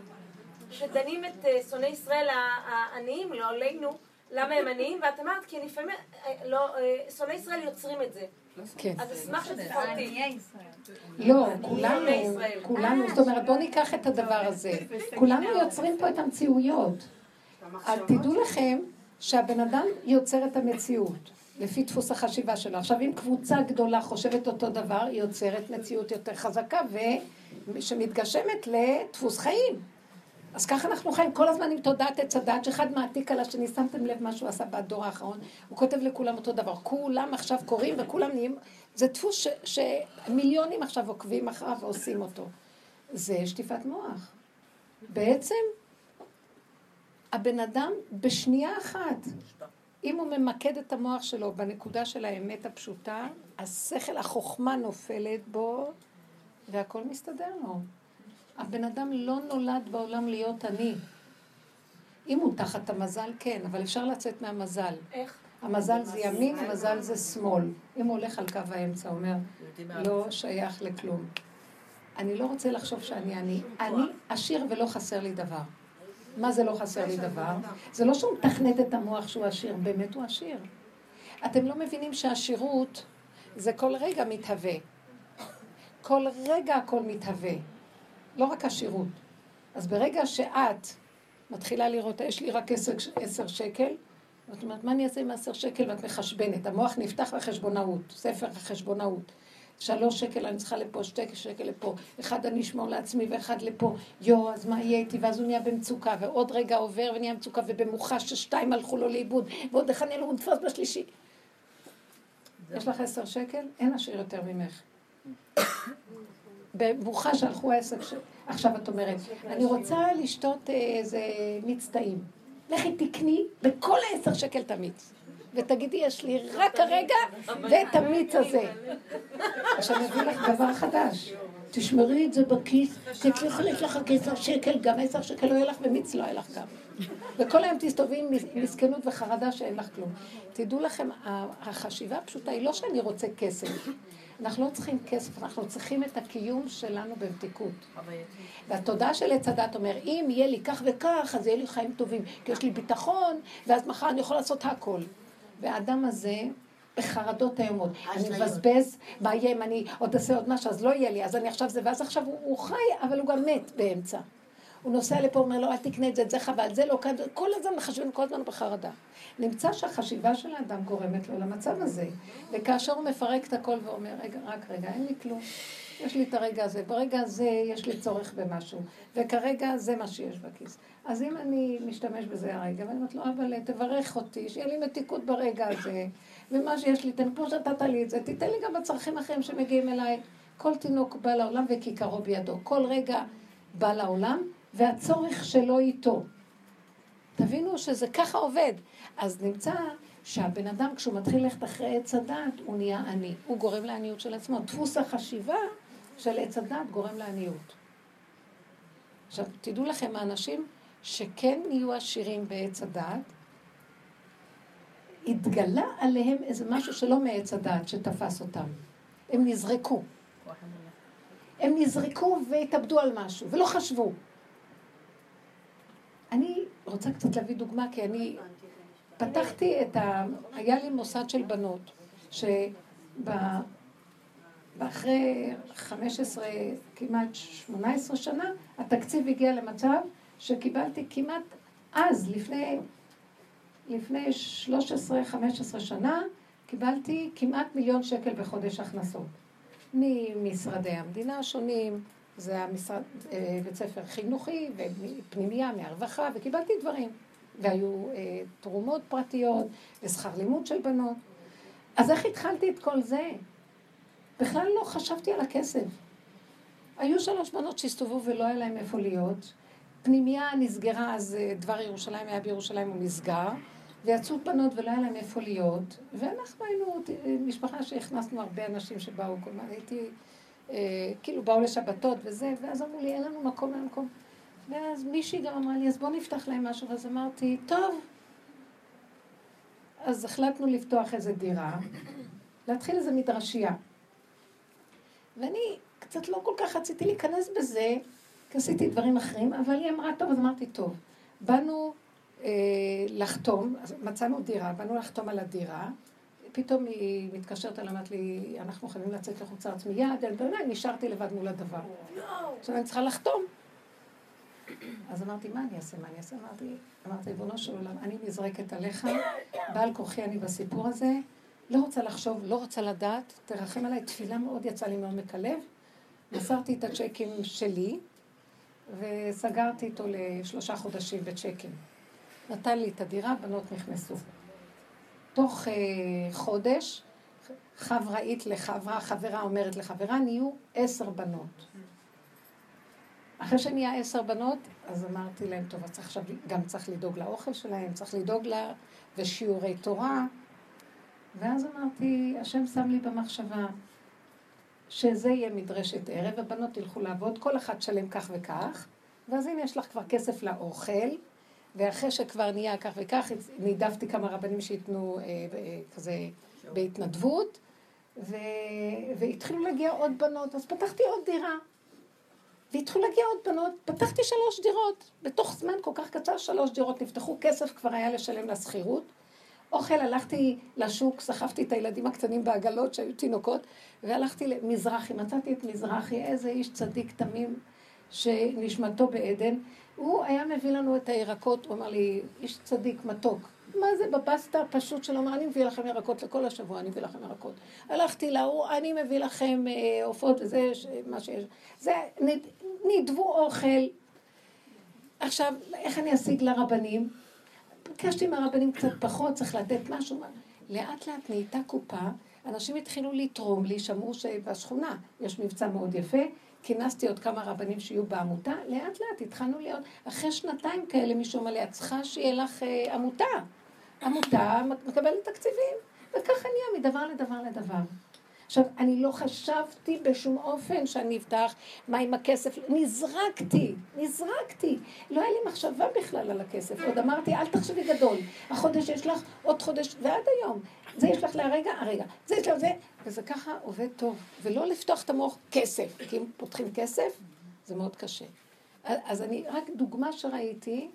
שדנים את אה, שונאי ישראל העניים, לא עלינו, למה הם עניים, ואת אמרת, כי לפעמים, אה, לא, אה, שונאי ישראל יוצרים את זה. כן. אז אשמח שתפרטי. לא, כולנו. כולנו, זאת אומרת, בואו ניקח את הדבר הזה. כולנו יוצרים פה את המציאויות. אז תדעו לכם שהבן אדם יוצר את המציאות, לפי דפוס החשיבה שלו. עכשיו, אם קבוצה גדולה חושבת אותו דבר, היא יוצרת מציאות יותר חזקה, ושמתגשמת לדפוס חיים. אז ככה אנחנו חיים כל הזמן עם תודעת עץ הדת, שאחד מעתיק על השני, שמתם לב מה שהוא עשה בדור האחרון? הוא כותב לכולם אותו דבר. כולם עכשיו קוראים וכולם נהיים... זה דפוס ש, שמיליונים עכשיו עוקבים אחריו ועושים אותו. זה שטיפת מוח. בעצם, הבן אדם בשנייה אחת, אם הוא ממקד את המוח שלו בנקודה של האמת הפשוטה, השכל, החוכמה נופלת בו, והכל מסתדר לו. הבן אדם לא נולד בעולם להיות עני. אם הוא תחת המזל, כן, אבל אפשר לצאת מהמזל. איך? המזל זה ימין, המזל זה שמאל. אם הוא הולך על קו האמצע, הוא אומר, לא שייך לכלום. אני לא רוצה לחשוב שאני עני. אני עשיר ולא חסר לי דבר. מה זה לא חסר לי דבר? זה לא שהוא מתכנת את המוח שהוא עשיר, באמת הוא עשיר. אתם לא מבינים שהעשירות זה כל רגע מתהווה. כל רגע הכל מתהווה. לא רק עשירות. אז ברגע שאת מתחילה לראות, יש לי רק עשר, עשר שקל, ואת אומרת, מה אני אעשה עם עשר שקל? ואת מחשבנת. המוח נפתח בחשבונאות, ספר החשבונאות. שלוש שקל אני צריכה לפה, שתי שקל לפה, אחד אני אשמור לעצמי ואחד לפה, יואו, אז מה יהיה איתי? ואז הוא נהיה במצוקה, ועוד רגע עובר ונהיה מצוקה, ובמוחש ששתיים הלכו לו לאיבוד, ועוד אחד נהיה לו נתפס בשלישי. יש לך עשר שקל? אין עשיר יותר ממך. במוחש שהלכו העסק ש... עכשיו את אומרת, אני רוצה לשתות אה, איזה מיץ טעים. לכי תקני בכל העשר שקל את המיץ. ותגידי, יש לי רק הרגע ואת המיץ הזה. עכשיו אני אביא לך דבר חדש. תשמרי את זה בכיס, כי אצלך יש לך עשר שקל, גם עשר שקל לא יהיה לך ומיץ לא יהיה לך גם. וכל היום תסתובבי עם מסכנות וחרדה שאין לך כלום. תדעו לכם, החשיבה הפשוטה היא לא שאני רוצה כסף. אנחנו לא צריכים כסף, אנחנו צריכים את הקיום שלנו במתיקות. והתודעה של עץ הדת אומר, אם יהיה לי כך וכך, אז יהיה לי חיים טובים, כי יש לי ביטחון, ואז מחר אני יכול לעשות הכל. והאדם הזה, בחרדות איומות. אני מבזבז, מה יהיה אם אני עוד אעשה עוד משהו, אז לא יהיה לי, אז אני עכשיו זה, ואז עכשיו הוא, הוא חי, אבל הוא גם מת באמצע. הוא נוסע לפה, אומר לו, אל תקנה את זה, את זה חבל, זה לא כאן, כל הזמן מחשבים, כל הזמן בחרדה. נמצא שהחשיבה של האדם גורמת לו למצב הזה. וכאשר הוא מפרק את הכל ואומר, רגע, רק רגע, אין לי כלום. יש לי את הרגע הזה, ברגע הזה יש לי צורך במשהו, וכרגע זה מה שיש בכיס. אז אם אני משתמש בזה הרגע, ואני אומרת לו, אבל תברך אותי, שיהיה לי מתיקות ברגע הזה, ומה שיש לי, תן כמו שנתת לי את זה, תיתן לי גם בצרכים אחרים שמגיעים אליי. כל תינוק בא לעולם וכיכרו בידו. כל רגע בא לעולם, והצורך שלו איתו. תבינו שזה ככה עובד. אז נמצא שהבן אדם, כשהוא מתחיל ללכת אחרי עץ הדת, הוא נהיה עני. הוא גורם לעניות של עצמו. דפוס החשיבה של עץ הדת גורם לעניות. עכשיו, תדעו לכם, האנשים שכן נהיו עשירים בעץ הדת, התגלה עליהם איזה משהו שלא מעץ הדת שתפס אותם. הם נזרקו. הם נזרקו והתאבדו על משהו, ולא חשבו. אני רוצה קצת להביא דוגמה, כי אני פתחתי את ה... היה לי מוסד של בנות, שאחרי 15, כמעט 18 שנה, התקציב הגיע למצב שקיבלתי כמעט אז, לפני, לפני 13-15 שנה, קיבלתי כמעט מיליון שקל בחודש הכנסות. ממשרדי המדינה השונים, זה היה משרד, אה, בית ספר חינוכי ופנימייה מהרווחה, וקיבלתי דברים. והיו אה, תרומות פרטיות ושכר לימוד של בנות. אז איך התחלתי את כל זה? בכלל לא חשבתי על הכסף. היו שלוש בנות שהסתובבו ולא היה להם איפה להיות. פנימייה נסגרה, אז אה, דבר ירושלים היה בירושלים, הוא נסגר. ויצאו בנות ולא היה להם איפה להיות, ואנחנו היינו משפחה שהכנסנו הרבה אנשים שבאו, כלומר הייתי, אה, כאילו באו לשבתות וזה, ואז אמרו לי, אין לנו מקום, אין מקום. ואז מישהי גם אמרה לי, אז בוא נפתח להם משהו, ואז אמרתי, טוב. אז החלטנו לפתוח איזה דירה, להתחיל איזה מדרשייה. ואני קצת לא כל כך רציתי להיכנס בזה, כי עשיתי דברים אחרים, אבל היא אמרה, טוב, אז אמרתי, טוב. באנו אה, לחתום, מצאנו דירה, באנו לחתום על הדירה, פתאום היא מתקשרת אליי, אמרת לי, אנחנו חייבים לצאת לחוץ לארץ מיד, נשארתי לבד מול הדבר. עכשיו אני צריכה לחתום. אז אמרתי, מה אני אעשה, מה אני אעשה? אמרתי, אמרתי, ריבונו של עולם, אני נזרקת עליך, בעל כורחי אני בסיפור הזה, לא רוצה לחשוב, לא רוצה לדעת, תרחם עליי, תפילה מאוד יצאה לי מעומק הלב. מסרתי את הצ'קים שלי, וסגרתי איתו לשלושה חודשים בצ'קים. נתן לי את הדירה, בנות נכנסו. תוך אה, חודש, חבראית לחברה, חברה אומרת לחברה, נהיו עשר בנות. אחרי שנהיה עשר בנות, אז אמרתי להם, טוב, אז עכשיו גם צריך לדאוג לאוכל שלהם, צריך לדאוג לה, ושיעורי תורה. ואז אמרתי, השם שם לי במחשבה, שזה יהיה מדרשת ערב, הבנות ילכו לעבוד, כל אחת שלם כך וכך, ואז הנה יש לך כבר כסף לאוכל, ואחרי שכבר נהיה כך וכך, נידבתי כמה רבנים שייתנו אה, אה, כזה בהתנדבות, ו... והתחילו להגיע עוד בנות, אז פתחתי עוד דירה. והתחילו להגיע עוד בנות, פתחתי שלוש דירות. בתוך זמן כל כך קצר שלוש דירות נפתחו, כסף כבר היה לשלם לשכירות. אוכל, הלכתי לשוק, סחבתי את הילדים הקטנים בעגלות שהיו תינוקות, והלכתי למזרחי, מצאתי את מזרחי, איזה איש צדיק תמים שנשמתו בעדן. הוא היה מביא לנו את הירקות, הוא אמר לי, איש צדיק, מתוק. מה זה בבסטה הפשוט שלו? אמר, אני מביא לכם ירקות לכל השבוע, אני מביא לכם ירקות. הלכתי להוא, אני מביא לכם אה, עופות וזה, מה שיש. זה, נדבו אוכל. עכשיו, איך אני אשיג לרבנים? ביקשתי מהרבנים קצת פחות, צריך לתת משהו. לאט לאט נהייתה קופה, אנשים התחילו לתרום לי, שמעו שבשכונה יש מבצע מאוד יפה, כינסתי עוד כמה רבנים שיהיו בעמותה, לאט לאט התחלנו להיות, אחרי שנתיים כאלה מישהו אמר לי, את צריכה שיהיה לך אה, עמותה. עמותה מקבלת תקציבים, וככה נהיה מדבר לדבר לדבר. עכשיו, אני לא חשבתי בשום אופן שאני אפתח מה עם הכסף, נזרקתי, נזרקתי. לא היה לי מחשבה בכלל על הכסף. עוד אמרתי, אל תחשבי גדול. החודש יש לך, עוד חודש, ועד היום. זה יש לך להרגע, הרגע. זה יש לך זה, וזה ככה עובד טוב. ולא לפתוח את המוח כסף, כי אם פותחים כסף, זה מאוד קשה. אז אני, רק דוגמה שראיתי,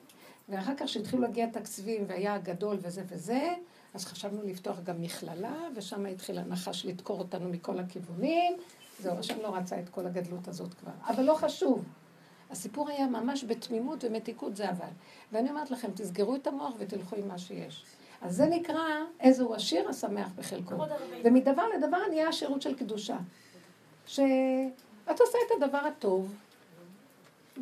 ואחר כך שהתחילו להגיע תקציבים והיה גדול וזה וזה, אז חשבנו לפתוח גם מכללה, ושם התחיל הנחש לדקור אותנו מכל הכיוונים. זהו, השם לא רצה את כל הגדלות הזאת כבר. אבל לא חשוב. הסיפור היה ממש בתמימות ומתיקות, זה אבל. ואני אומרת לכם, תסגרו את המוח ותלכו עם מה שיש. אז זה נקרא איזהו עשיר השמח בחלקו. ומדבר לדבר נהיה השירות של קדושה. שאת עושה את הדבר הטוב,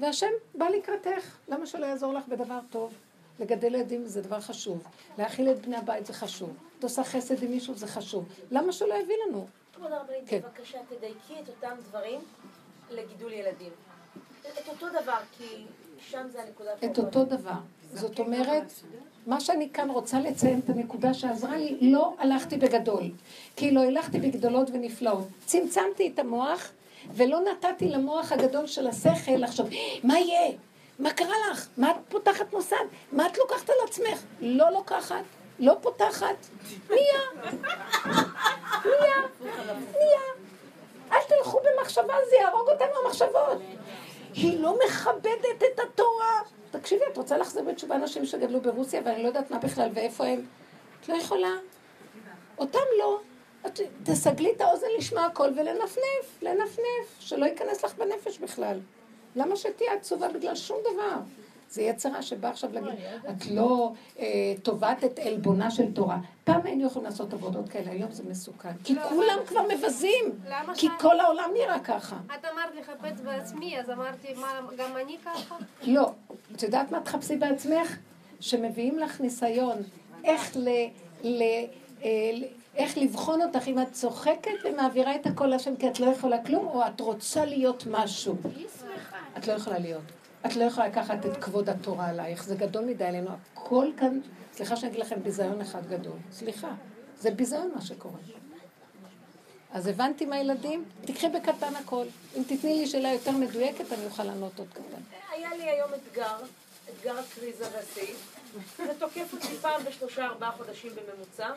והשם בא לקראתך. למה שלא יעזור לך בדבר טוב? לגדל ילדים זה דבר חשוב. להאכיל את בני הבית זה חשוב. את עושה חסד עם מישהו זה חשוב. למה שלא יביא לנו? כבוד הרבנית, כן. בבקשה תדייקי את אותם דברים לגידול ילדים. את אותו דבר, כי שם זה הנקודה... את אותו דבר. זאת אומרת, מה שאני כאן רוצה לציין את הנקודה שעזרה לי, לא הלכתי בגדול. כי לא הלכתי בגדולות ונפלאות. צמצמתי את המוח ולא נתתי למוח הגדול של השכל לחשוב, מה יהיה? מה קרה לך? מה את פותחת מוסד? מה את לוקחת על עצמך? לא לוקחת, לא פותחת. נהיה. נהיה. נהיה. אל תלכו במחשבה, זה יהרוג אותנו המחשבות. היא לא מכבדת את התורה. תקשיב. תקשיבי, את רוצה להחזיר בתשובה אנשים שגדלו ברוסיה ואני לא יודעת מה בכלל ואיפה הם? את לא יכולה. אותם לא. תסגלי את האוזן לשמוע הכל ולנפנף, לנפנף, שלא ייכנס לך בנפש בכלל. למה שתהיה עצובה בגלל שום דבר? זה יצרה שבא עכשיו להגיד, את לא אה, תובעת את עלבונה של תורה. פעם היינו יכולים לעשות עבודות כאלה, היום זה מסוכן. כי לא, כולם כבר מבזים. כי? כל העולם נראה ככה. את אמרת לחפש בעצמי, אז אמרתי, מה, גם אני ככה? לא. את יודעת מה תחפשי בעצמך? שמביאים לך ניסיון איך ל... ל... אה, ל- איך לבחון אותך אם את צוחקת ומעבירה את הכל לשם כי את לא יכולה כלום, או את רוצה להיות משהו. את לא יכולה להיות. את לא יכולה לקחת את כבוד התורה עלייך, זה גדול מדי עלינו. הכל כאן, סליחה שאני אגיד לכם, ביזיון אחד גדול. סליחה, זה ביזיון מה שקורה. אז הבנתי מהילדים? תקחי בקטן הכל. אם תתני לי שאלה יותר מדויקת, אני אוכל לענות עוד קטן. היה לי היום אתגר, אתגר הקריזה והסעיף. זה תוקף אותי פעם בשלושה ארבעה חודשים בממוצע.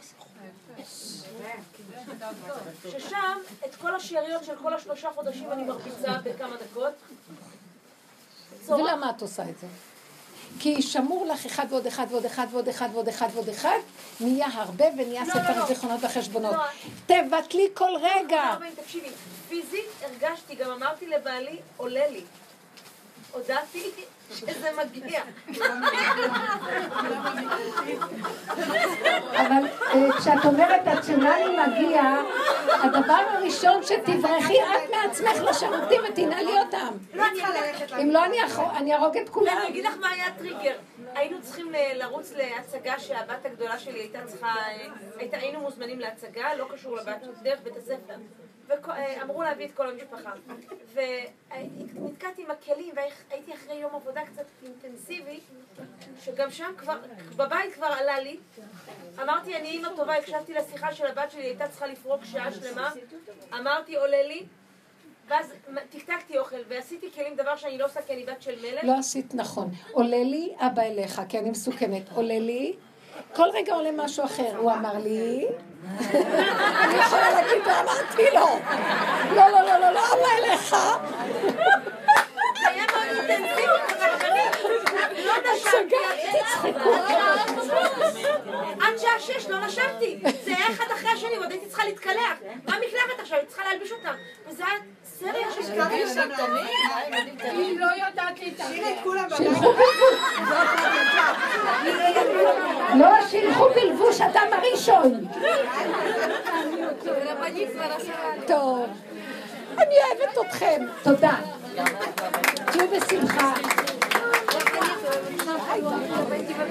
ששם את כל השאריות של כל השלושה חודשים אני מרביצה בכמה דקות. ולמה את עושה את זה? כי שמור לך אחד ועוד אחד ועוד אחד ועוד אחד ועוד אחד ועוד אחד, נהיה הרבה ונהיה לא, ספר לא. הזיכרונות והחשבונות. לא. תבטלי כל רגע. תקשיבי, פיזית הרגשתי, גם אמרתי לבעלי, עולה לי. הודעתי שזה מגיע. אבל אה, כשאת אומרת, את שמה לי מגיע, הדבר הראשון שתברחי את מעצמך לשירותים ותנעלי אותם. לא. אם לא, אני אהרוג את כולם. אני אגיד לך מה היה הטריגר. היינו צריכים לרוץ להצגה שהבת הגדולה שלי הייתה צריכה, אה, היינו מוזמנים להצגה, לא קשור לבת דרך בית הספר. ואמרו להביא את כל המשפחה. ונתקעתי עם הכלים, והייתי אחרי יום עבודה קצת אינטנסיבי, שגם שם כבר, בבית כבר עלה לי. אמרתי, אני אימא טובה, הקשבתי לשיחה של הבת שלי, הייתה צריכה לפרוק שעה שלמה. אמרתי, עולה לי. ואז טקטקתי אוכל, ועשיתי כלים דבר שאני לא עושה כי אני בת של מלך. לא עשית נכון. עולה לי אבא אליך, כי אני מסוכנת. עולה לי, כל רגע עולה משהו אחר. הוא אמר לי, אני יכולה להגיד לו, אמרתי לו. לא, לא, לא, לא, לא, אבא אליך. עד שעה שש לא נשמתי. זה היה אחד אחרי השני, ועוד הייתי צריכה להתקלח. מה מקלחת עכשיו? הייתי צריכה להלביש אותם. וזה היה סריה של היא לא יודעת להתארגן. שילכו. בלבוש. לא, שילכו בלבוש אדם הראשון. טוב. אני אוהבת אתכם. תודה. תהיו בשמחה. はい。